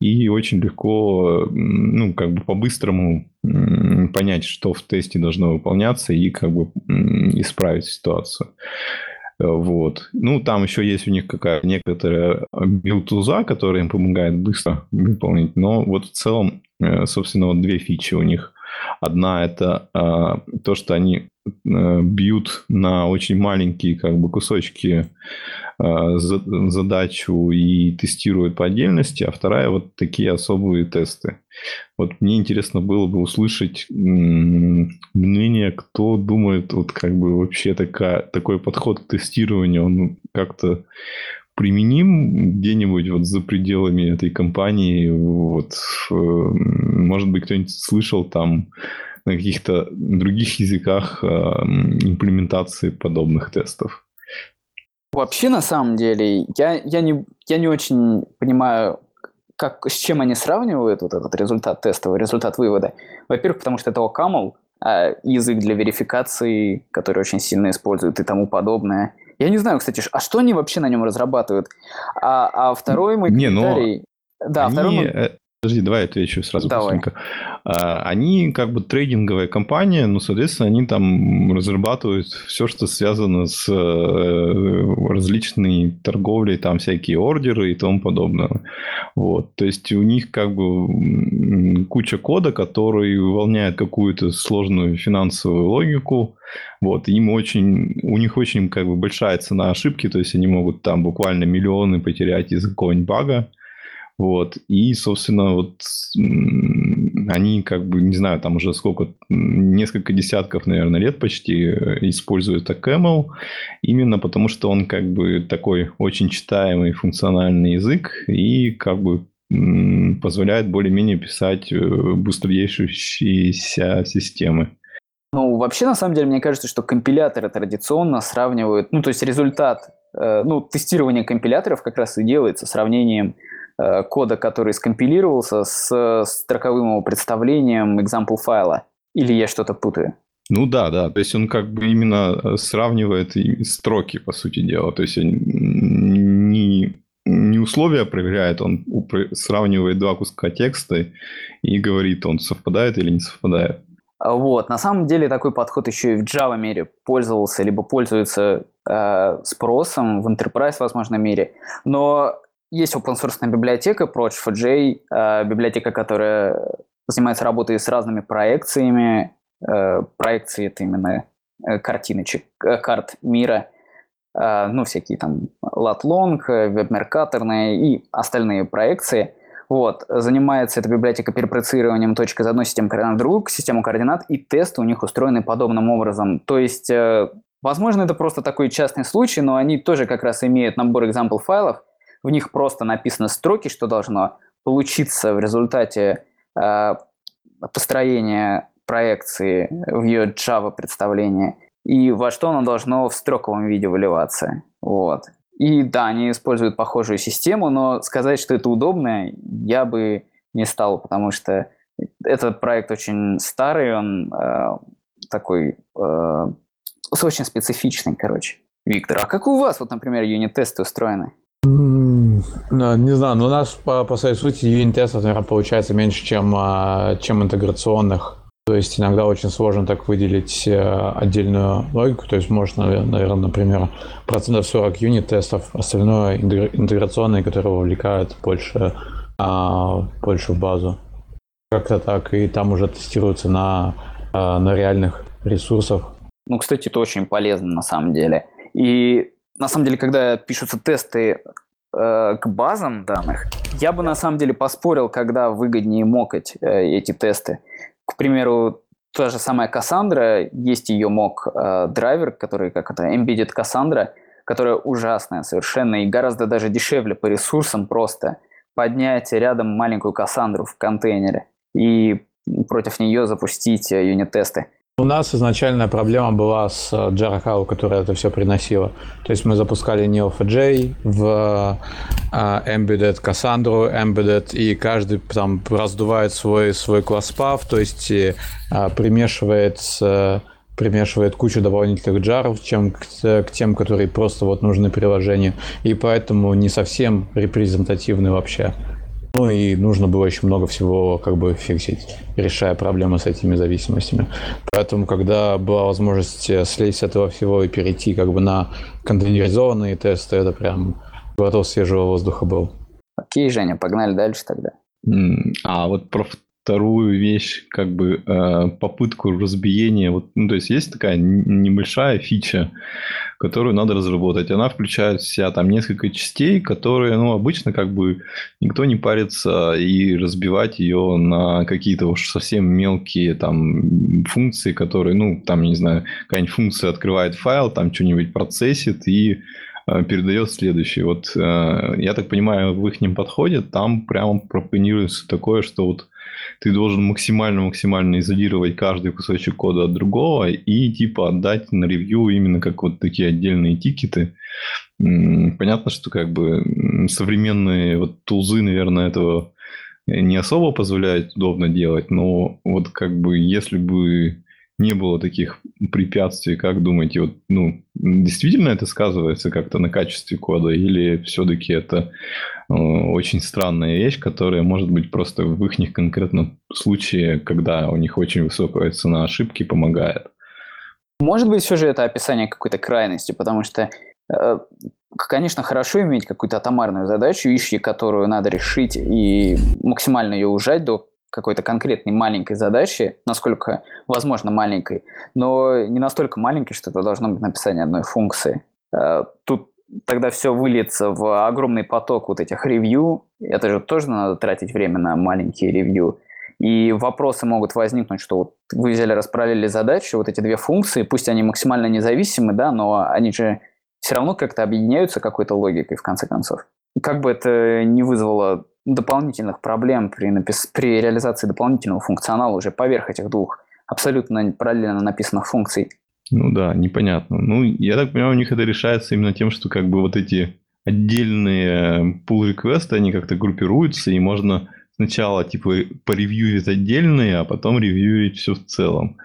и очень легко, ну, как бы по-быстрому понять, что в тесте должно выполняться и как бы исправить ситуацию. Вот. Ну, там еще есть у них какая некоторая билтуза, которая им помогает быстро выполнить. Но вот в целом, э, собственно, вот две фичи у них. Одна это э, то, что они бьют на очень маленькие как бы кусочки Э, задачу и тестируют по отдельности, а вторая вот такие особые тесты. Вот мне интересно было бы услышать мнение, кто думает, вот как бы вообще такая, такой подход к тестированию, он как-то применим где-нибудь вот за пределами этой компании? Вот, э, может быть, кто-нибудь слышал там на каких-то других языках э, имплементации подобных тестов? Вообще, на самом деле, я, я, не, я не очень понимаю, как, с чем они сравнивают вот этот результат тестовый, результат вывода. Во-первых, потому что это OCaml, а язык для верификации, который очень сильно используют и тому подобное. Я не знаю, кстати, а что они вообще на нем разрабатывают? А, а второй мой не, комментарий... Но да, они... второй мой... Подожди, давай я отвечу сразу Давай. быстренько. А, они как бы трейдинговая компания, но, соответственно, они там разрабатывают все, что связано с э, различной торговлей, там всякие ордеры и тому подобное. Вот. То есть у них как бы куча кода, который выполняет какую-то сложную финансовую логику. Вот. Им очень, у них очень как бы большая цена ошибки, то есть они могут там буквально миллионы потерять из-за какого-нибудь бага. Вот. И, собственно, вот они как бы, не знаю, там уже сколько, несколько десятков, наверное, лет почти э, используют ACaml, именно потому что он как бы такой очень читаемый функциональный язык и как бы позволяет более-менее писать э, быстродействующиеся системы. Ну, вообще, на самом деле, мне кажется, что компиляторы традиционно сравнивают, ну, то есть результат, э, ну, тестирования компиляторов как раз и делается сравнением кода, который скомпилировался с строковым его представлением example файла. Или я что-то путаю? Ну да, да. То есть он как бы именно э, сравнивает строки, по сути дела. То есть не, не условия проверяет, он сравнивает два куска текста и говорит, он совпадает или не совпадает. А вот. На самом деле такой подход еще и в Java мире пользовался, либо пользуется э, спросом в Enterprise, возможно, мире. Но есть open source библиотека Proj4j, э, библиотека, которая занимается работой с разными проекциями. Э, проекции — это именно э, картиночек, карт мира, ну, всякие там Latlong, WebMercator и остальные проекции. Вот. Занимается эта библиотека перепроецированием точки из одной системы координат в другую систему координат, и тесты у них устроены подобным образом. То есть, возможно, это просто такой частный случай, но они тоже как раз имеют набор example файлов, в них просто написаны строки, что должно получиться в результате э, построения проекции в ее Java представлении, и во что оно должно в строковом виде выливаться. Вот. И да, они используют похожую систему, но сказать, что это удобно, я бы не стал, потому что этот проект очень старый, он э, такой э, очень специфичный, короче. Виктор, а как у вас, вот, например, юнит-тесты устроены? Не знаю, но у нас по, по своей сути юнит-тестов, наверное, получается меньше, чем, а, чем интеграционных. То есть иногда очень сложно так выделить э, отдельную логику. То есть можно, наверное, например, процентов 40 юнит-тестов, остальное интеграционные, которые вовлекают больше, а, больше в базу. Как-то так. И там уже тестируются на, а, на реальных ресурсах. Ну, кстати, это очень полезно на самом деле. И на самом деле, когда пишутся тесты э, к базам данных, я бы на самом деле поспорил, когда выгоднее мокать э, эти тесты. К примеру, та же самая Cassandra, есть ее мок э, драйвер, который как это, embedded Cassandra, которая ужасная совершенно и гораздо даже дешевле по ресурсам просто поднять рядом маленькую Кассандру в контейнере и против нее запустить э, юнит-тесты. У нас изначальная проблема была с э, Jara которая это все приносила. То есть мы запускали Neo4j в э, Embedded Cassandra, Embedded, и каждый там раздувает свой, свой класс path, то есть э, примешивает, э, примешивает кучу дополнительных джаров, чем к, к тем, которые просто вот нужны приложению, и поэтому не совсем репрезентативны вообще. Ну и нужно было еще много всего как бы фиксить, решая проблемы с этими зависимостями. Поэтому, когда была возможность э, слезть с этого всего и перейти как бы на контейнеризованные тесты, это прям глоток свежего воздуха был. Окей, Женя, погнали дальше тогда. А вот про вторую вещь, как бы э, попытку разбиения. Вот, ну, то есть есть такая небольшая фича, которую надо разработать. Она включает в себя там несколько частей, которые, ну, обычно как бы никто не парится и разбивать ее на какие-то уж совсем мелкие там функции, которые, ну, там, не знаю, какая-нибудь функция открывает файл, там что-нибудь процессит и э, передает следующий. Вот э, я так понимаю, в их подходе там прямо пропонируется такое, что вот ты должен максимально-максимально изолировать каждый кусочек кода от другого и типа отдать на ревью именно как вот такие отдельные тикеты. Понятно, что как бы современные вот тулзы, наверное, этого не особо позволяют удобно делать, но вот как бы если бы не было таких препятствий, как думаете, вот, ну, действительно это сказывается как-то на качестве кода, или все-таки это очень странная вещь, которая может быть просто в их конкретном случае, когда у них очень высокая цена ошибки, помогает? Может быть, все же это описание какой-то крайности, потому что, э, конечно, хорошо иметь какую-то атомарную задачу, ищи, которую надо решить и максимально ее ужать до какой-то конкретной маленькой задачи, насколько возможно маленькой, но не настолько маленькой, что это должно быть написание одной функции. Э, тут тогда все выльется в огромный поток вот этих ревью. Это же тоже надо тратить время на маленькие ревью. И вопросы могут возникнуть, что вот вы взяли, распараллелили задачу, вот эти две функции, пусть они максимально независимы, да, но они же все равно как-то объединяются какой-то логикой в конце концов. Как бы это не вызвало дополнительных проблем при, напис... при реализации дополнительного функционала уже поверх этих двух абсолютно параллельно написанных функций. Ну да, непонятно. Ну, я так понимаю, у них это решается именно тем, что как бы вот эти отдельные pull реквесты они как-то группируются, и можно сначала типа поревьюить отдельные, а потом ревьюить все в целом.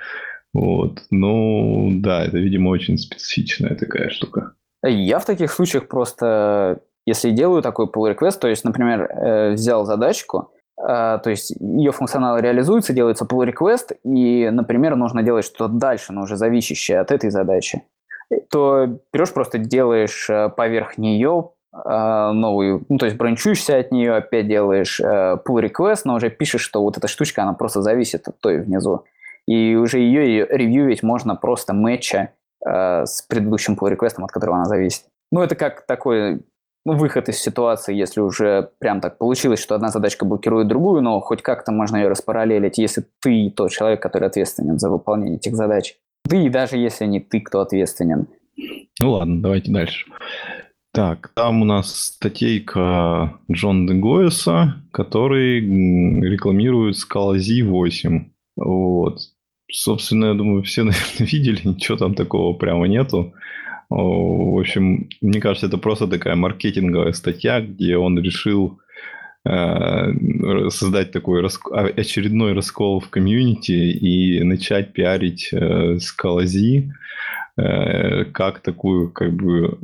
Вот. Ну, да, это, видимо, очень специфичная такая штука. Я в таких случаях просто если делаю такой pull request, то есть, например, э, взял задачку, э, то есть ее функционал реализуется, делается pull request, и, например, нужно делать что-то дальше, но уже зависящее от этой задачи, то берешь просто делаешь э, поверх нее новую, ну, то есть бранчуешься от нее, опять делаешь pull request, но уже пишешь, что вот эта штучка, она просто зависит от той внизу. И уже ее ревьюить можно просто мэтча с предыдущим pull request, от которого она зависит. Ну, это как такой выход из ситуации, если уже прям так получилось, что одна задачка блокирует другую, но хоть как-то можно ее распараллелить, если ты тот человек, который ответственен за выполнение этих задач. Да и даже если не ты, кто ответственен. Ну ладно, давайте дальше. Так, там у нас статейка Джон Дегоеса, который рекламирует Scala Z8. Вот. Собственно, я думаю, все, наверное, видели, ничего там такого прямо нету. В общем, мне кажется, это просто такая маркетинговая статья, где он решил э, создать такой очередной раскол в комьюнити и начать пиарить э, скалази Э, как такую как бы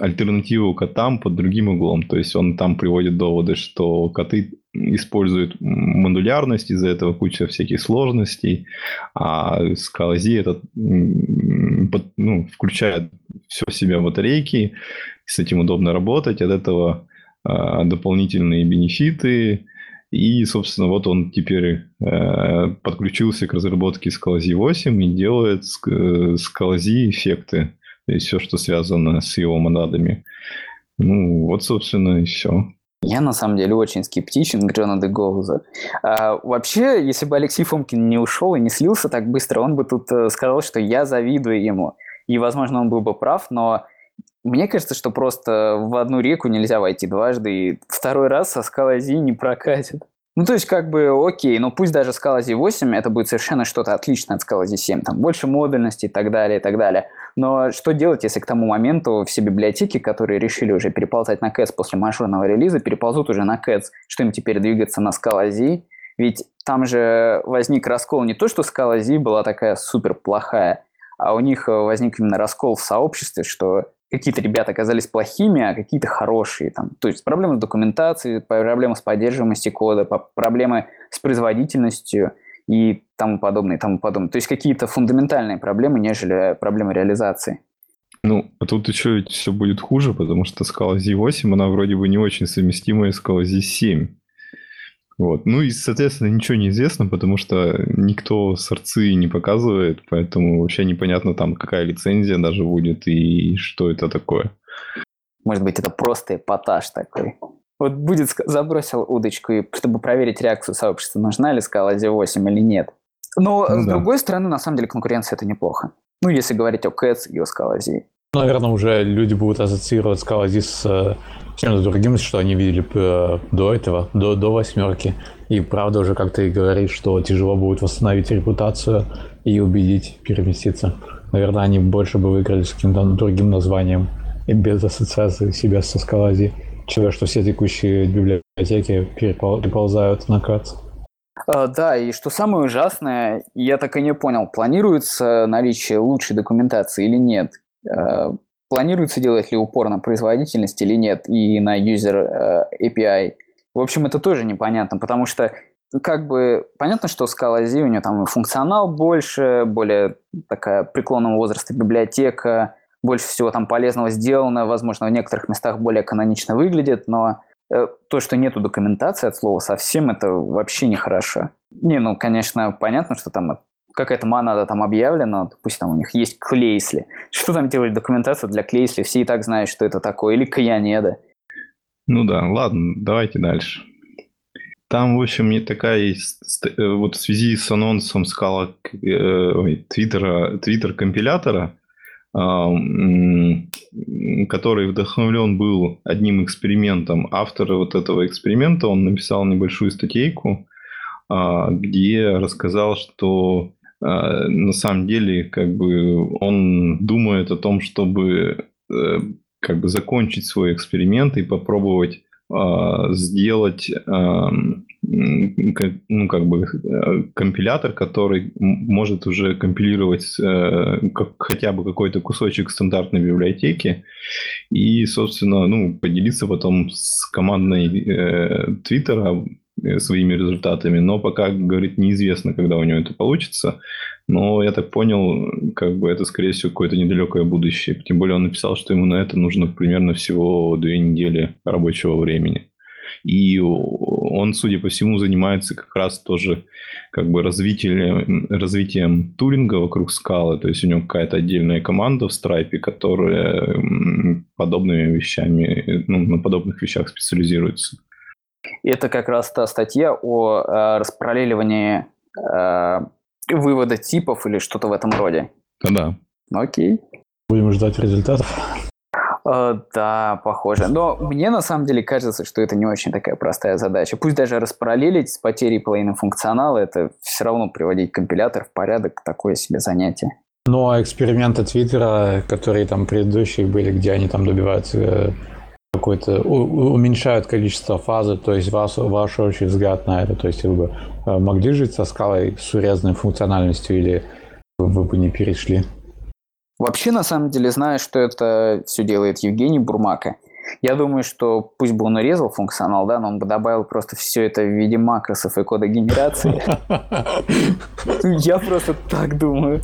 альтернативу котам под другим углом. То есть он там приводит доводы, что коты используют модулярность, из-за этого куча всяких сложностей, а скалази это ну, включает все в себя батарейки, с этим удобно работать, от этого а, дополнительные бенефиты, и, собственно, вот он теперь э, подключился к разработке Scalzi 8 и делает Scalzi эффекты. То есть все, что связано с его монадами. Ну, вот, собственно, и все. Я, на самом деле, очень скептичен к Джонаду Гоуза. А, вообще, если бы Алексей Фомкин не ушел и не слился так быстро, он бы тут э, сказал, что я завидую ему. И, возможно, он был бы прав, но мне кажется, что просто в одну реку нельзя войти дважды, и второй раз со скалой Зи не прокатит. Ну, то есть, как бы, окей, но пусть даже скала Z8, это будет совершенно что-то отличное от скалы Z7, там больше модульности и так далее, и так далее. Но что делать, если к тому моменту все библиотеки, которые решили уже переползать на Cats после мажорного релиза, переползут уже на Cats, что им теперь двигаться на скала Z? Ведь там же возник раскол не то, что скала Z была такая супер плохая, а у них возник именно раскол в сообществе, что какие-то ребята оказались плохими, а какие-то хорошие. Там. То есть проблемы с документацией, проблемы с поддерживаемостью кода, проблемы с производительностью и тому подобное, и тому подобное. То есть какие-то фундаментальные проблемы, нежели проблемы реализации. Ну, а тут еще все будет хуже, потому что скала Z8, она вроде бы не очень совместимая с скала Z7. Вот. Ну и, соответственно, ничего не известно, потому что никто сорцы не показывает, поэтому вообще непонятно там, какая лицензия даже будет и что это такое. Может быть, это просто эпатаж такой. Вот будет забросил удочку, и, чтобы проверить реакцию сообщества, нужна ли скала Z8 или нет. Но, ну, с да. другой стороны, на самом деле, конкуренция – это неплохо. Ну, если говорить о Cats и о скала Z. Наверное, уже люди будут ассоциировать скала Z с э, чем-то другим, что они видели э, до этого, до, до восьмерки. И правда уже, как ты говоришь, что тяжело будет восстановить репутацию и убедить переместиться. Наверное, они больше бы выиграли с каким-то другим названием и без ассоциации себя со Скалази, чем что все текущие библиотеки переползают на КАЦ. Uh, да, и что самое ужасное, я так и не понял, планируется наличие лучшей документации или нет. Uh, планируется делать ли упор на производительность или нет и на user э, API. В общем, это тоже непонятно, потому что как бы понятно, что Scala Z у нее там функционал больше, более такая преклонного возраста библиотека, больше всего там полезного сделано, возможно, в некоторых местах более канонично выглядит, но э, то, что нету документации от слова совсем, это вообще нехорошо. Не, ну, конечно, понятно, что там какая-то монада там объявлена, пусть там у них есть Клейсли. Что там делать документацию для Клейсли? Все и так знают, что это такое. Или Каянеда. Ну да, ладно, давайте дальше. Там, в общем, не такая есть, э, вот в связи с анонсом скала э, твиттера, твиттер компилятора, который вдохновлен был одним экспериментом. Автор вот этого эксперимента, он написал небольшую статейку, а, где рассказал, что а, на самом деле, как бы он думает о том, чтобы э, как бы закончить свой эксперимент и попробовать а, сделать ну, как бы э, компилятор, который может уже компилировать э, как, хотя бы какой-то кусочек стандартной библиотеки и, собственно, ну, поделиться потом с командной э, Твиттера Э, своими результатами, но пока, говорит, неизвестно, когда у него это получится. Но я так понял, как бы это, скорее всего, какое-то недалекое будущее. Тем более он написал, что ему на это нужно примерно всего две недели рабочего времени. И он, судя по всему, занимается как раз тоже как бы развитием, развитием туринга вокруг скалы. То есть у него какая-то отдельная команда в Stripe, которая подобными вещами, ну, на подобных вещах специализируется. Это как раз та статья о э, распараллеливании э, вывода типов или что-то в этом роде. Да. Окей. Будем ждать результатов. Э, да, похоже. Но мне на самом деле кажется, что это не очень такая простая задача. Пусть даже распараллелить с потерей половины функционала, это все равно приводить компилятор в порядок, такое себе занятие. Но эксперименты Твиттера, которые там предыдущие были, где они там добиваются э, какой-то уменьшают количество фазы, то есть ваш, ваш общий взгляд на это, то есть вы бы э, могли жить со скалой с урезанной функциональностью или вы бы не перешли? Вообще, на самом деле, знаю, что это все делает Евгений Бурмака. Я думаю, что пусть бы он урезал функционал, да, но он бы добавил просто все это в виде макросов и кода генерации. Я просто так думаю.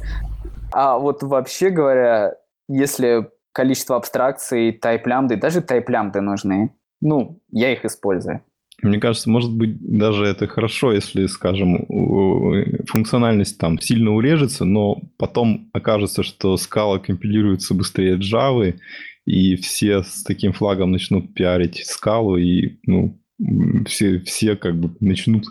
А вот вообще говоря, если количество абстракций, тайп-лямбды, даже тайп-лямбды нужны, ну, я их использую. Мне кажется, может быть, даже это хорошо, если, скажем, функциональность там сильно урежется, но потом окажется, что скала компилируется быстрее Java, и все с таким флагом начнут пиарить скалу, и ну, все, все как бы начнут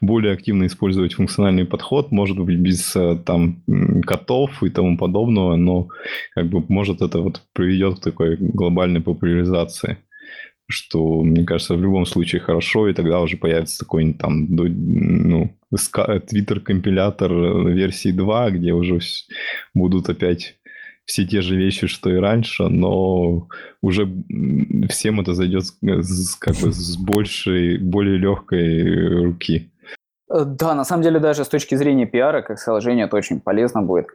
более активно использовать функциональный подход, может быть, без э, там котов и тому подобного, но как бы может это вот приведет к такой глобальной популяризации что, мне кажется, в любом случае хорошо, и тогда уже появится такой там, ну, Twitter-компилятор версии 2, где уже будут опять все те же вещи, что и раньше, но уже всем это зайдет с, как бы с большей, более легкой руки. Э, да, на самом деле даже с точки зрения пиара, как сказал Женя, это очень полезно будет.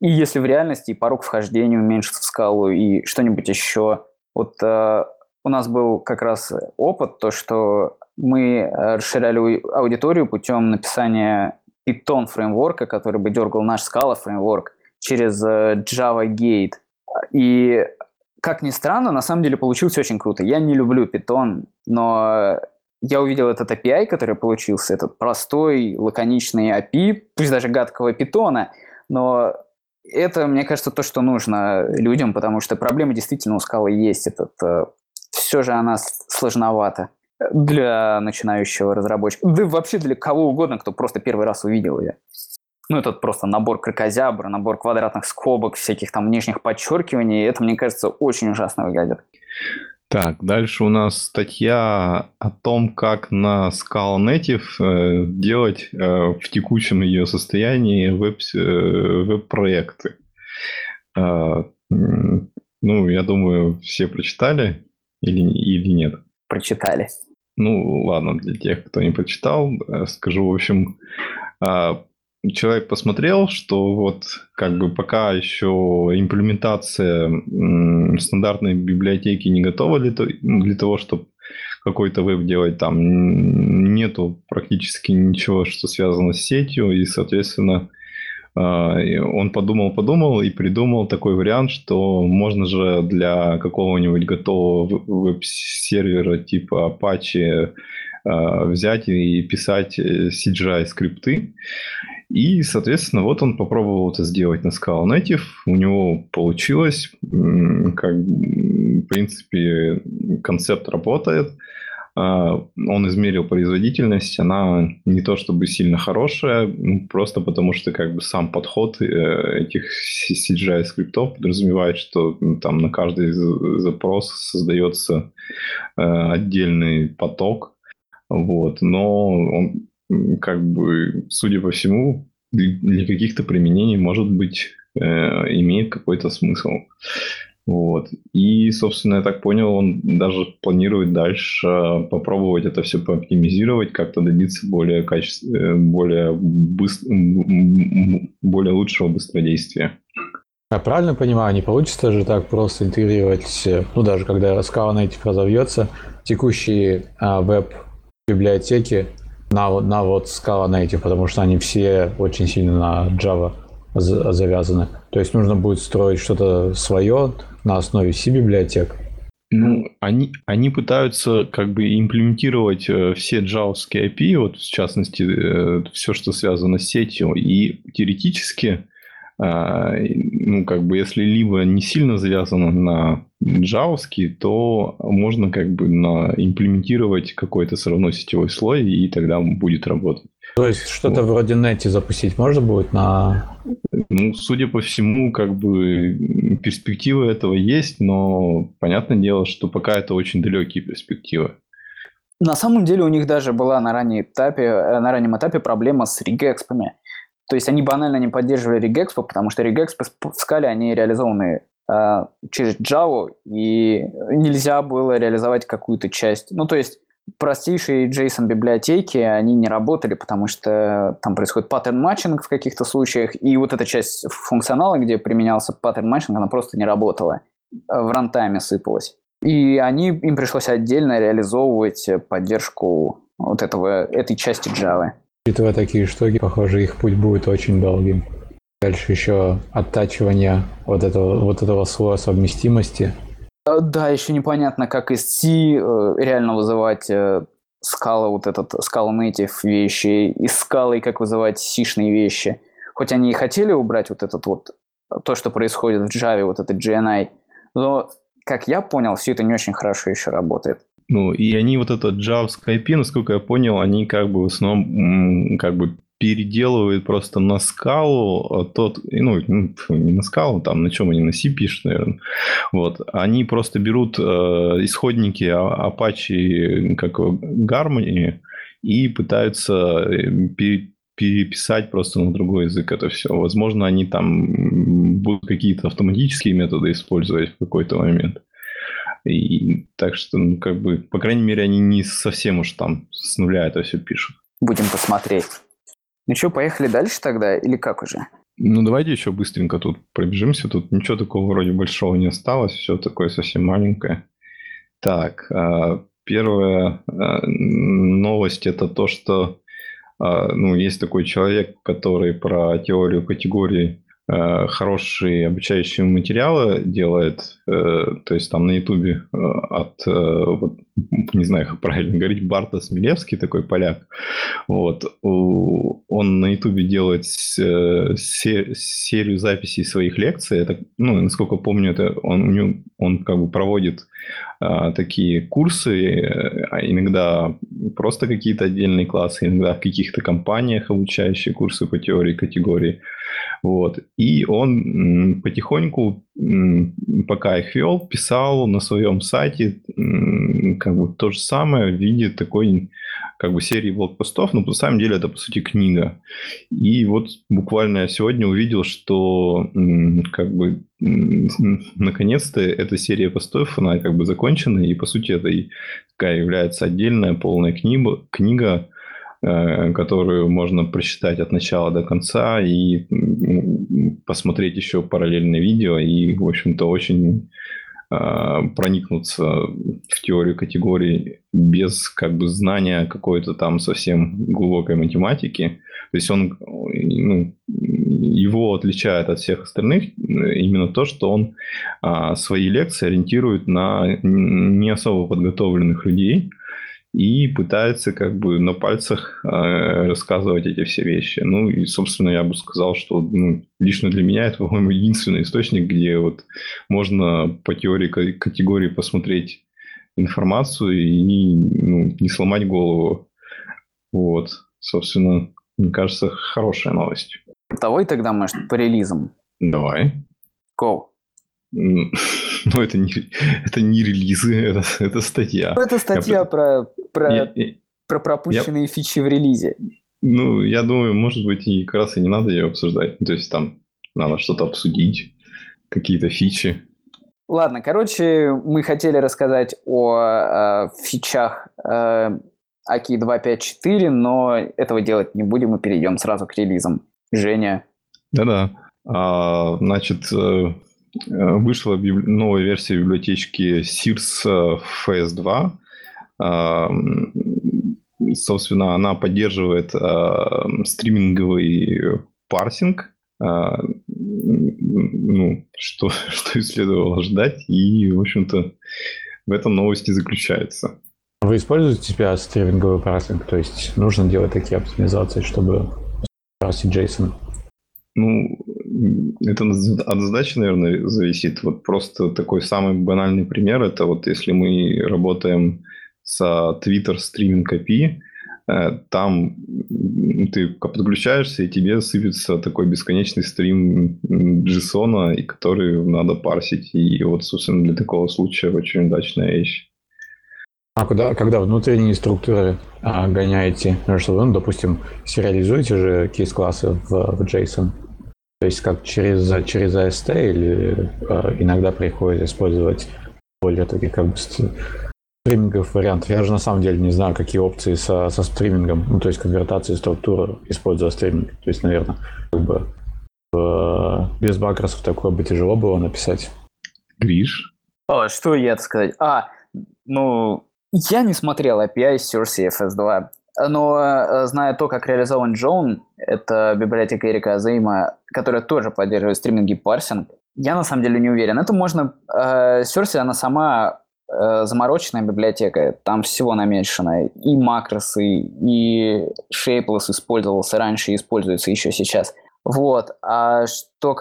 И если в реальности порог вхождения уменьшится в скалу, и что-нибудь еще. Вот э, у нас был как раз опыт, то, что мы расширяли аудиторию путем написания Python фреймворка, который бы дергал наш Scala фреймворк через э, Java Gate. И как ни странно, на самом деле получилось очень круто. Я не люблю Python, но я увидел этот API, который получился, этот простой, лаконичный API, пусть даже гадкого питона, но это, мне кажется, то, что нужно людям, потому что проблема действительно у скалы есть. Этот, э, все же она сложновата для начинающего разработчика. Да вообще для кого угодно, кто просто первый раз увидел ее. Ну, это просто набор кракозябра, набор квадратных скобок, всяких там внешних подчеркиваний. Это, мне кажется, очень ужасно выглядит. Так, дальше у нас статья о том, как на Scala Native э, делать э, в текущем ее состоянии веб, э, веб-проекты. Ну, я думаю, все прочитали или, или нет? Прочитали. Ну, ладно, для тех, кто не прочитал, скажу, в общем, человек посмотрел, что вот как бы пока еще имплементация стандартной библиотеки не готова для, для того, чтобы какой-то веб делать, там нету практически ничего, что связано с сетью, и, соответственно, а, он подумал-подумал и придумал такой вариант, что можно же для какого-нибудь готового веб-сервера типа Apache а, взять и писать э, CGI скрипты. И, соответственно, вот он попробовал это сделать на Scala Native. У него получилось. Как, в принципе, концепт работает. А, он измерил производительность. Она не то чтобы сильно хорошая, ну, просто потому что как бы сам подход э, этих CGI скриптов подразумевает, что там на каждый запрос создается э, отдельный поток. Вот. Но он как бы, судя по всему, для каких-то применений, может быть, э, имеет какой-то смысл. Вот. И, собственно, я так понял, он даже планирует дальше попробовать это все пооптимизировать, как-то добиться более качеств... Э, более, быстр... более лучшего быстродействия. Я правильно понимаю, не получится же так просто интегрировать, ну даже когда Scala Native разовьется, текущие а, веб-библиотеки на, на вот Scala Native, потому что они все очень сильно на Java завязаны. То есть нужно будет строить что-то свое на основе C-библиотек. Ну, они, они пытаются как бы имплементировать э, все джавовские API, вот в частности, э, все, что связано с сетью, и теоретически а, ну, как бы, если либо не сильно завязано на джавовский, то можно как бы на, имплементировать какой-то все равно сетевой слой, и тогда будет работать. То есть что-то вот. вроде Netty запустить можно будет на... Ну, судя по всему, как бы перспективы этого есть, но понятное дело, что пока это очень далекие перспективы. На самом деле у них даже была на раннем этапе, э, на раннем этапе проблема с регэкспами. То есть они банально не поддерживали Regexp'ы, потому что Regexp'ы в скале они реализованы э, через Java, и нельзя было реализовать какую-то часть. Ну, то есть простейшие JSON-библиотеки, они не работали, потому что там происходит pattern matching в каких-то случаях, и вот эта часть функционала, где применялся pattern matching, она просто не работала, в рантайме сыпалась. И они, им пришлось отдельно реализовывать поддержку вот этого, этой части Java. Учитывая такие штуки, похоже, их путь будет очень долгим. Дальше еще оттачивание вот этого, вот этого слоя совместимости – да, еще непонятно, как из C э, реально вызывать э, скала, вот этот скала native вещи, из скалы как вызывать сишные вещи. Хоть они и хотели убрать вот этот вот, то, что происходит в Java, вот этот GNI, но, как я понял, все это не очень хорошо еще работает. Ну, и они вот этот JavaScript IP, насколько я понял, они как бы в основном как бы переделывает просто на скалу а тот, ну, ну не на скалу, там, на чем они, на C пишут, наверное. Вот. Они просто берут э, исходники а, Apache, как Harmony, и пытаются э, переписать просто на другой язык это все. Возможно, они там будут какие-то автоматические методы использовать в какой-то момент. И так что, ну, как бы, по крайней мере, они не совсем уж там с нуля это все пишут. Будем посмотреть. Ну что, поехали дальше тогда или как уже? Ну, давайте еще быстренько тут пробежимся. Тут ничего такого вроде большого не осталось. Все такое совсем маленькое. Так, а, первая а, новость это то, что а, ну, есть такой человек, который про теорию категорий хорошие обучающие материалы делает, э, то есть там на Ютубе э, от, не знаю, как правильно говорить, Барта Смелевский, такой поляк, вот, он на Ютубе делает серию записей своих лекций, это, ну, насколько помню, это он, он как бы проводит такие курсы, а иногда просто какие-то отдельные классы, иногда в каких-то компаниях обучающие курсы по теории категории, вот. И он потихоньку, пока их вел, писал на своем сайте как бы то же самое в виде такой как бы серии блокпостов, но на самом деле это, по сути, книга. И вот буквально я сегодня увидел, что как бы наконец-то эта серия постов, она как бы закончена, и, по сути, это и такая является отдельная полная книга, книга которую можно прочитать от начала до конца и посмотреть еще параллельное видео и, в общем-то, очень э, проникнуться в теорию категорий без как бы знания какой-то там совсем глубокой математики. То есть он, ну, его отличает от всех остальных именно то, что он а, свои лекции ориентирует на не особо подготовленных людей, и пытается как бы на пальцах э, рассказывать эти все вещи. Ну и, собственно, я бы сказал, что ну, лично для меня это, по-моему, единственный источник, где вот можно по теории категории посмотреть информацию и не, ну, не сломать голову. Вот, собственно, мне кажется, хорошая новость. Давай тогда, может, по релизам. Давай. Go. Ну, это не, это не релизы, это, это статья. Ну, это статья я, про, про, я, про пропущенные я, фичи в релизе. Ну, я думаю, может быть, и как раз и не надо ее обсуждать. То есть там надо что-то обсудить, какие-то фичи. Ладно, короче, мы хотели рассказать о э, фичах э, AKI 2.5.4, но этого делать не будем, мы перейдем сразу к релизам. Женя. Да-да. А, значит, Э, вышла новая версия библиотечки SIRS FS2. Э, собственно, она поддерживает э, стриминговый парсинг, ну, что, что и следовало ждать, и, в общем-то, в этом новости заключается. Вы используете себя стриминговый парсинг? То есть нужно делать такие оптимизации, чтобы парсить JSON? Ну, это от задачи, наверное, зависит. Вот просто такой самый банальный пример, это вот если мы работаем с Twitter Streaming API, э, там ты подключаешься, и тебе сыпется такой бесконечный стрим JSON, и который надо парсить. И вот, собственно, для такого случая очень удачная вещь. А куда, когда внутренние структуры а, гоняете, что вы, ну, допустим, сериализуете же кейс-классы в, в JSON, то есть как через, через AST или а, иногда приходится использовать более такие как бы стримингов вариантов. Я же на самом деле не знаю, какие опции со, со стримингом, ну то есть конвертации структуры, используя стриминг. То есть, наверное, как бы в, без бакросов такое бы тяжело было написать. Гриш? О, что я сказать? А, ну, я не смотрел API Source FS2, но э, зная то, как реализован Джоун, это библиотека Эрика Азейма, которая тоже поддерживает стриминг и парсинг, я на самом деле не уверен. Это можно... Э, она сама э, замороченная библиотека, там всего намешано. И макросы, и shapeless использовался раньше и используется еще сейчас. Вот. А что...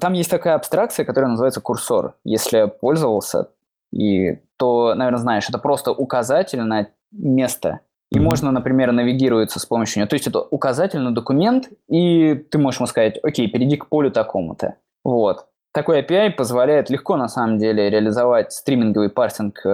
Там есть такая абстракция, которая называется курсор. Если пользовался, и то, наверное, знаешь, это просто указатель на место. И mm-hmm. можно, например, навигироваться с помощью него. То есть это указатель на документ, и ты можешь ему сказать, окей, перейди к полю такому-то. Вот. Такой API позволяет легко, на самом деле, реализовать стриминговый парсинг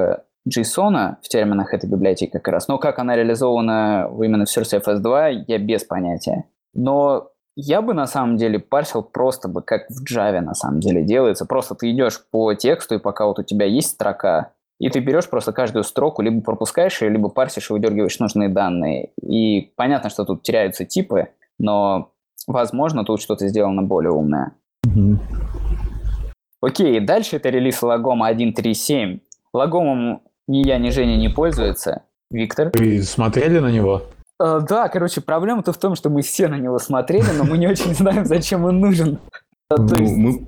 JSON в терминах этой библиотеки как раз. Но как она реализована именно в Source FS2, я без понятия. Но я бы на самом деле парсил просто бы, как в Java на самом деле делается. Просто ты идешь по тексту, и пока вот у тебя есть строка, и ты берешь просто каждую строку, либо пропускаешь ее, либо парсишь и выдергиваешь нужные данные. И понятно, что тут теряются типы, но, возможно, тут что-то сделано более умное. Mm-hmm. Окей, дальше это релиз Лагома 1.3.7. Лагомом ни я, ни Женя не пользуется. Виктор? Вы смотрели на него? Uh, да, короче, проблема-то в том, что мы все на него смотрели, но мы не очень знаем, зачем он нужен. Ну, мы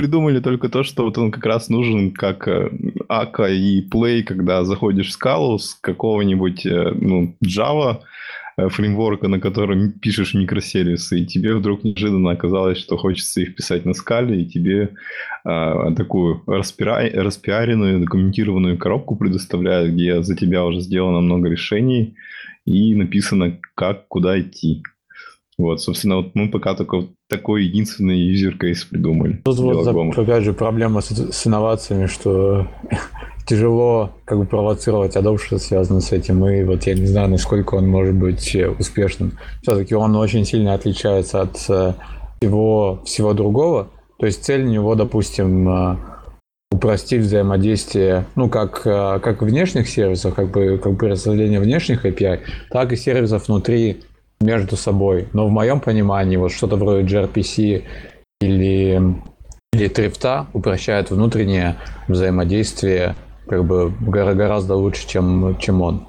придумали только то, что вот он как раз нужен как э, ака и play, когда заходишь в скалу с какого-нибудь э, ну, Java э, фреймворка, на котором пишешь микросервисы, и тебе вдруг неожиданно оказалось, что хочется их писать на скале, и тебе а, такую распиа... распиаренную, документированную коробку предоставляют, где за тебя уже сделано много решений, и написано, как, куда идти. Вот, собственно, вот мы пока только такой единственный юзер кейс придумали. Тут вот, опять же, проблема с, с инновациями, что тяжело как бы провоцировать Adobe, что связано с этим, и вот я не знаю, насколько он может быть успешным. Все-таки он очень сильно отличается от э, всего, всего другого. То есть цель у него, допустим, э, упростить взаимодействие, ну, как, э, как внешних сервисов, как бы, как бы расставление внешних API, так и сервисов внутри между собой. Но в моем понимании вот что-то вроде gRPC или, или трифта упрощает внутреннее взаимодействие как бы гораздо лучше, чем, чем он.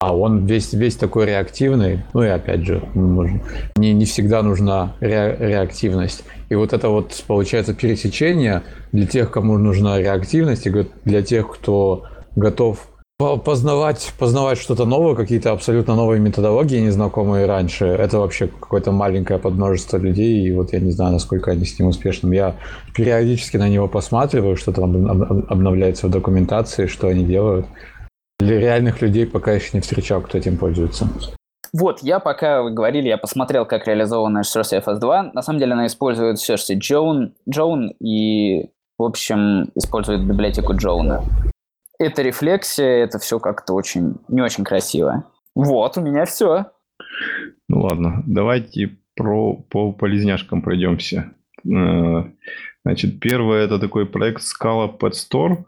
А он весь, весь такой реактивный, ну и опять же, не, не всегда нужна ре, реактивность. И вот это вот получается пересечение для тех, кому нужна реактивность, и для тех, кто готов познавать, познавать что-то новое, какие-то абсолютно новые методологии, незнакомые раньше, это вообще какое-то маленькое подмножество людей, и вот я не знаю, насколько они с ним успешным. Я периодически на него посматриваю, что там обновляется в документации, что они делают. Для реальных людей пока еще не встречал, кто этим пользуется. Вот, я пока вы говорили, я посмотрел, как реализована Source FS2. На самом деле она использует Source Joan, Joan и, в общем, использует библиотеку Джоуна это рефлексия, это все как-то очень, не очень красиво. Вот, у меня все. Ну ладно, давайте про, по полезняшкам пройдемся. Э, значит, первое это такой проект Scala Pet Store.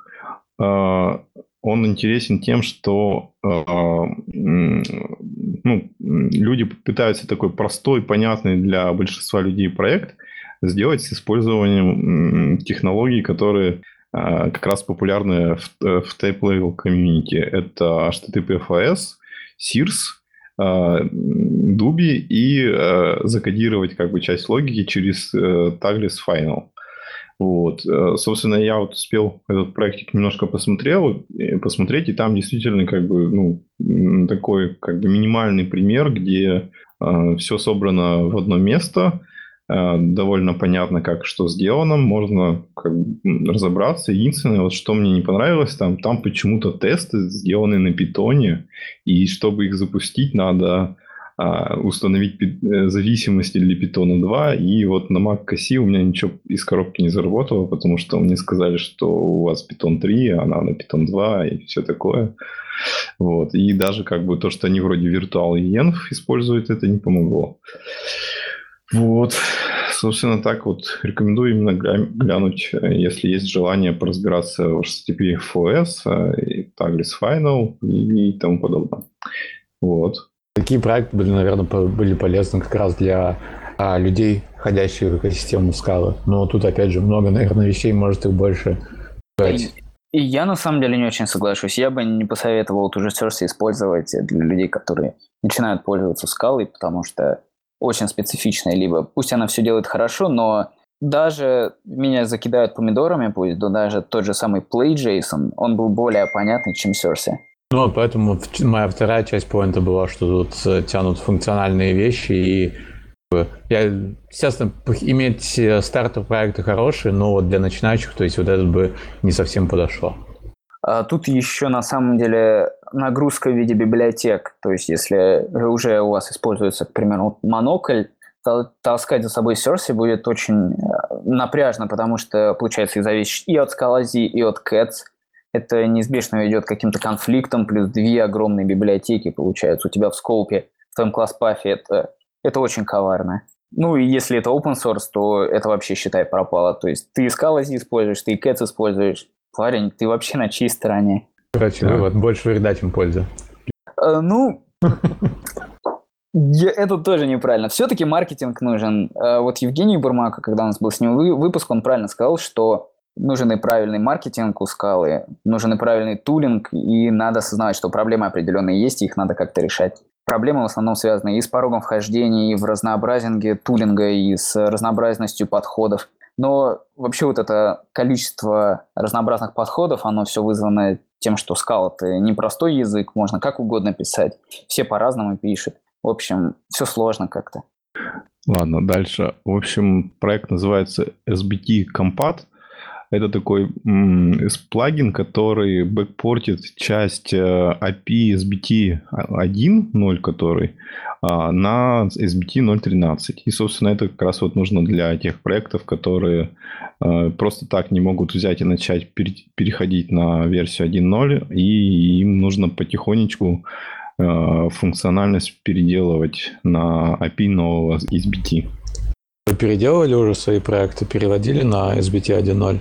Э, он интересен тем, что э, ну, люди пытаются такой простой, понятный для большинства людей проект сделать с использованием технологий, которые как раз популярные в, э, в Tape-Level комьюнити. Это HTTPFS, SIRS, Дуби и э, закодировать как бы часть логики через э, Tagless Final. Вот. Собственно, я вот успел этот проектик немножко посмотрел, посмотреть, и там действительно как бы, ну, такой как бы минимальный пример, где э, все собрано в одно место, Э, довольно понятно, как что сделано, можно как бы разобраться. Единственное, вот что мне не понравилось, там, там почему-то тесты сделаны на питоне, и чтобы их запустить, надо а, установить э, зависимости для Python 2, и вот на Mac OS у меня ничего из коробки не заработало, потому что мне сказали, что у вас Python 3, а на Python 2 и все такое. Вот. И даже как бы то, что они вроде Virtual и используют, это не помогло. Вот. Собственно, так вот рекомендую именно глянуть, если есть желание поразбираться в HTTP FOS, и Tagless Final и тому подобное. Вот. Такие проекты были, наверное, были полезны как раз для а, людей, ходящих в экосистему скалы. Но тут, опять же, много, наверное, вещей, может их больше брать. И я на самом деле не очень соглашусь. Я бы не посоветовал ту же Source использовать для людей, которые начинают пользоваться скалой, потому что очень специфичная, либо пусть она все делает хорошо, но даже меня закидают помидорами, пусть, да даже тот же самый Play.json, он был более понятный, чем Source. Ну, поэтому моя вторая часть поинта была, что тут э, тянут функциональные вещи, и я, естественно, иметь э, стартовые проекты хорошие, но вот для начинающих, то есть вот это бы не совсем подошло. А тут еще на самом деле нагрузка в виде библиотек. То есть если уже у вас используется, к примеру, монокль, то таскать за собой Source будет очень э, напряжно, потому что, получается, и зависит и от Scalaz, и от Cats. Это неизбежно ведет к каким-то конфликтам, плюс две огромные библиотеки, получается, у тебя в скопе, в твоем класс-пафе. Это, это очень коварно. Ну и если это open source, то это вообще, считай, пропало. То есть ты и Scalaz используешь, ты и Cats используешь, Парень, ты вообще на чьей стороне? Короче, да. вывод, больше вреда, чем польза. Э, ну, это тоже неправильно. Все-таки маркетинг нужен. Э, вот Евгений Бурмака, когда у нас был с ним выпуск, он правильно сказал, что нужен и правильный маркетинг у скалы, нужен и правильный тулинг, и надо осознавать, что проблемы определенные есть, и их надо как-то решать. Проблемы в основном связаны и с порогом вхождения, и в разнообразинге тулинга, и с разнообразностью подходов. Но вообще вот это количество разнообразных подходов, оно все вызвано тем, что Scala это непростой язык, можно как угодно писать. Все по-разному пишут. В общем, все сложно как-то. Ладно, дальше. В общем, проект называется SBT Compat. Это такой плагин, который бэкпортит часть API SBT 1.0, который а, на SBT 0.13. И, собственно, это как раз вот нужно для тех проектов, которые э, просто так не могут взять и начать переходить на версию 1.0, и им нужно потихонечку э, функциональность переделывать на API нового SBT. Вы переделывали уже свои проекты, переводили на SBT 1.0?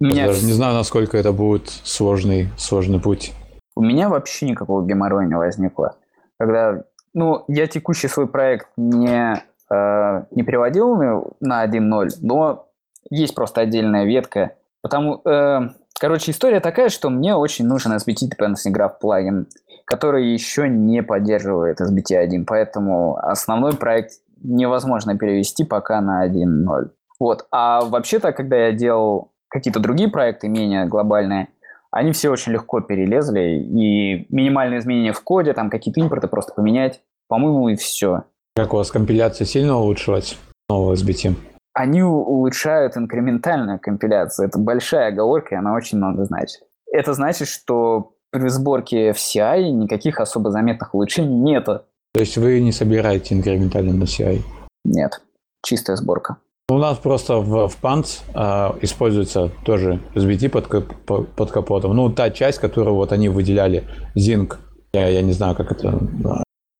Меня... Даже не знаю, насколько это будет сложный, сложный путь. У меня вообще никакого геморроя не возникло. Когда, ну, я текущий свой проект не, э, не переводил на 1.0, но есть просто отдельная ветка. Потому, э, короче, история такая, что мне очень нужен SBT Dependency Graph плагин, который еще не поддерживает SBT 1, поэтому основной проект невозможно перевести пока на 1.0. Вот. А вообще-то, когда я делал какие-то другие проекты, менее глобальные, они все очень легко перелезли, и минимальные изменения в коде, там какие-то импорты просто поменять, по-моему, и все. Как у вас компиляция сильно улучшилась нового SBT? Они улучшают инкрементальную компиляцию. Это большая оговорка, и она очень много значит. Это значит, что при сборке в CI никаких особо заметных улучшений нету. То есть вы не собираете инкрементально на CI? Нет, чистая сборка. У нас просто в, в Pants э, используется тоже SBT под, под капотом. Ну, та часть, которую вот они выделяли, Zinc, я, я не знаю, как это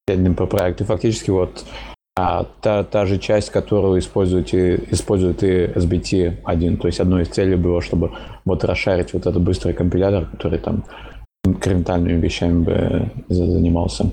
э, по проекту, фактически вот а, та, та же часть, которую использует и, использует и SBT 1. То есть одной из целей было, чтобы вот расшарить вот этот быстрый компилятор, который там инкрементальными вещами бы занимался.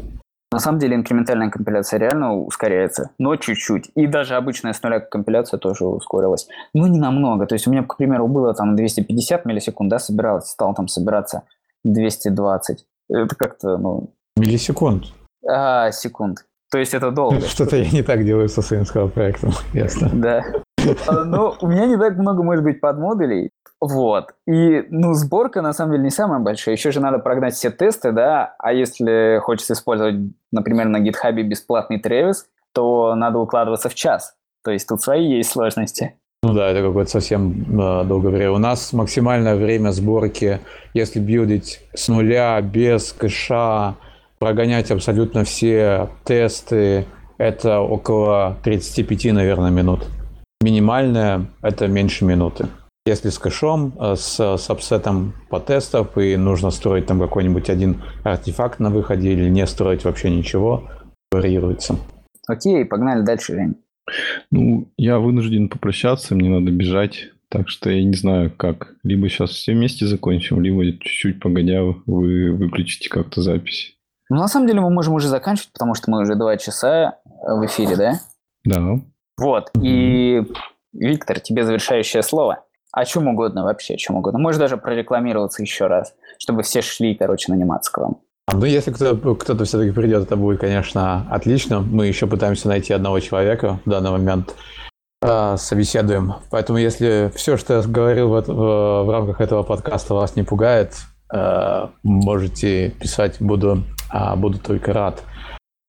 На самом деле инкрементальная компиляция реально ускоряется, но чуть-чуть. И даже обычная с нуля компиляция тоже ускорилась. Ну, не намного. То есть у меня, к примеру, было там 250 миллисекунд, да, собиралось, стал там собираться 220. Это как-то, ну... Миллисекунд? А, секунд. То есть это долго. Что-то я не так делаю со своим проектом, ясно. Да. А, но у меня не так много, может быть, подмодулей. Вот. И, ну, сборка, на самом деле, не самая большая. Еще же надо прогнать все тесты, да, а если хочется использовать, например, на GitHub бесплатный Travis, то надо укладываться в час. То есть тут свои есть сложности. Ну да, это какое-то совсем э, долгое время. У нас максимальное время сборки, если билдить с нуля, без кэша, прогонять абсолютно все тесты, это около 35, наверное, минут. Минимальное – это меньше минуты. Если с кэшом, э, с сабсетом по тестов, и нужно строить там какой-нибудь один артефакт на выходе или не строить вообще ничего, варьируется. Окей, погнали дальше, Жень. Ну, я вынужден попрощаться, мне надо бежать. Так что я не знаю, как. Либо сейчас все вместе закончим, либо чуть-чуть погодя вы выключите как-то запись. Ну, на самом деле мы можем уже заканчивать, потому что мы уже два часа в эфире, да? Да. Вот. И, Виктор, тебе завершающее слово. О чем угодно вообще, о чем угодно. Можешь даже прорекламироваться еще раз, чтобы все шли, короче, наниматься к вам. Ну, если кто-то, кто-то все-таки придет, это будет, конечно, отлично. Мы еще пытаемся найти одного человека в данный момент. Э, собеседуем. Поэтому, если все, что я говорил в, в, в рамках этого подкаста, вас не пугает, э, можете писать, буду, э, буду только рад.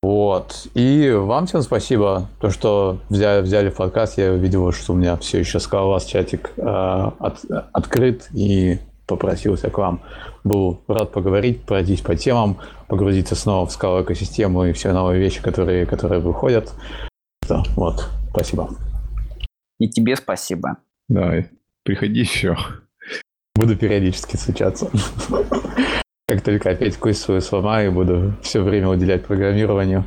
Вот. И вам всем спасибо, то, что взяли, взяли в подкаст. Я видел, что у меня все еще скалолаз чатик э, от, открыт и попросился к вам. Был рад поговорить, пройтись по темам, погрузиться снова в скалу экосистему и все новые вещи, которые, которые выходят. Да, вот, спасибо. И тебе спасибо. Да, приходи еще. Буду периодически стучаться. Как только опять кость свою сломаю, буду все время уделять программированию,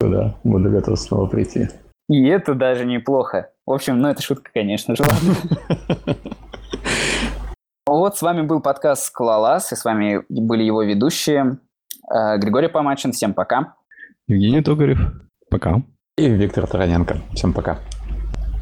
туда буду готов снова прийти. И это даже неплохо. В общем, ну это шутка, конечно же. Вот с вами был подкаст «Скалолаз», и с вами были его ведущие э, Григорий Помачин. Всем пока. Евгений Тогарев. Пока. И Виктор Тараненко. Всем пока.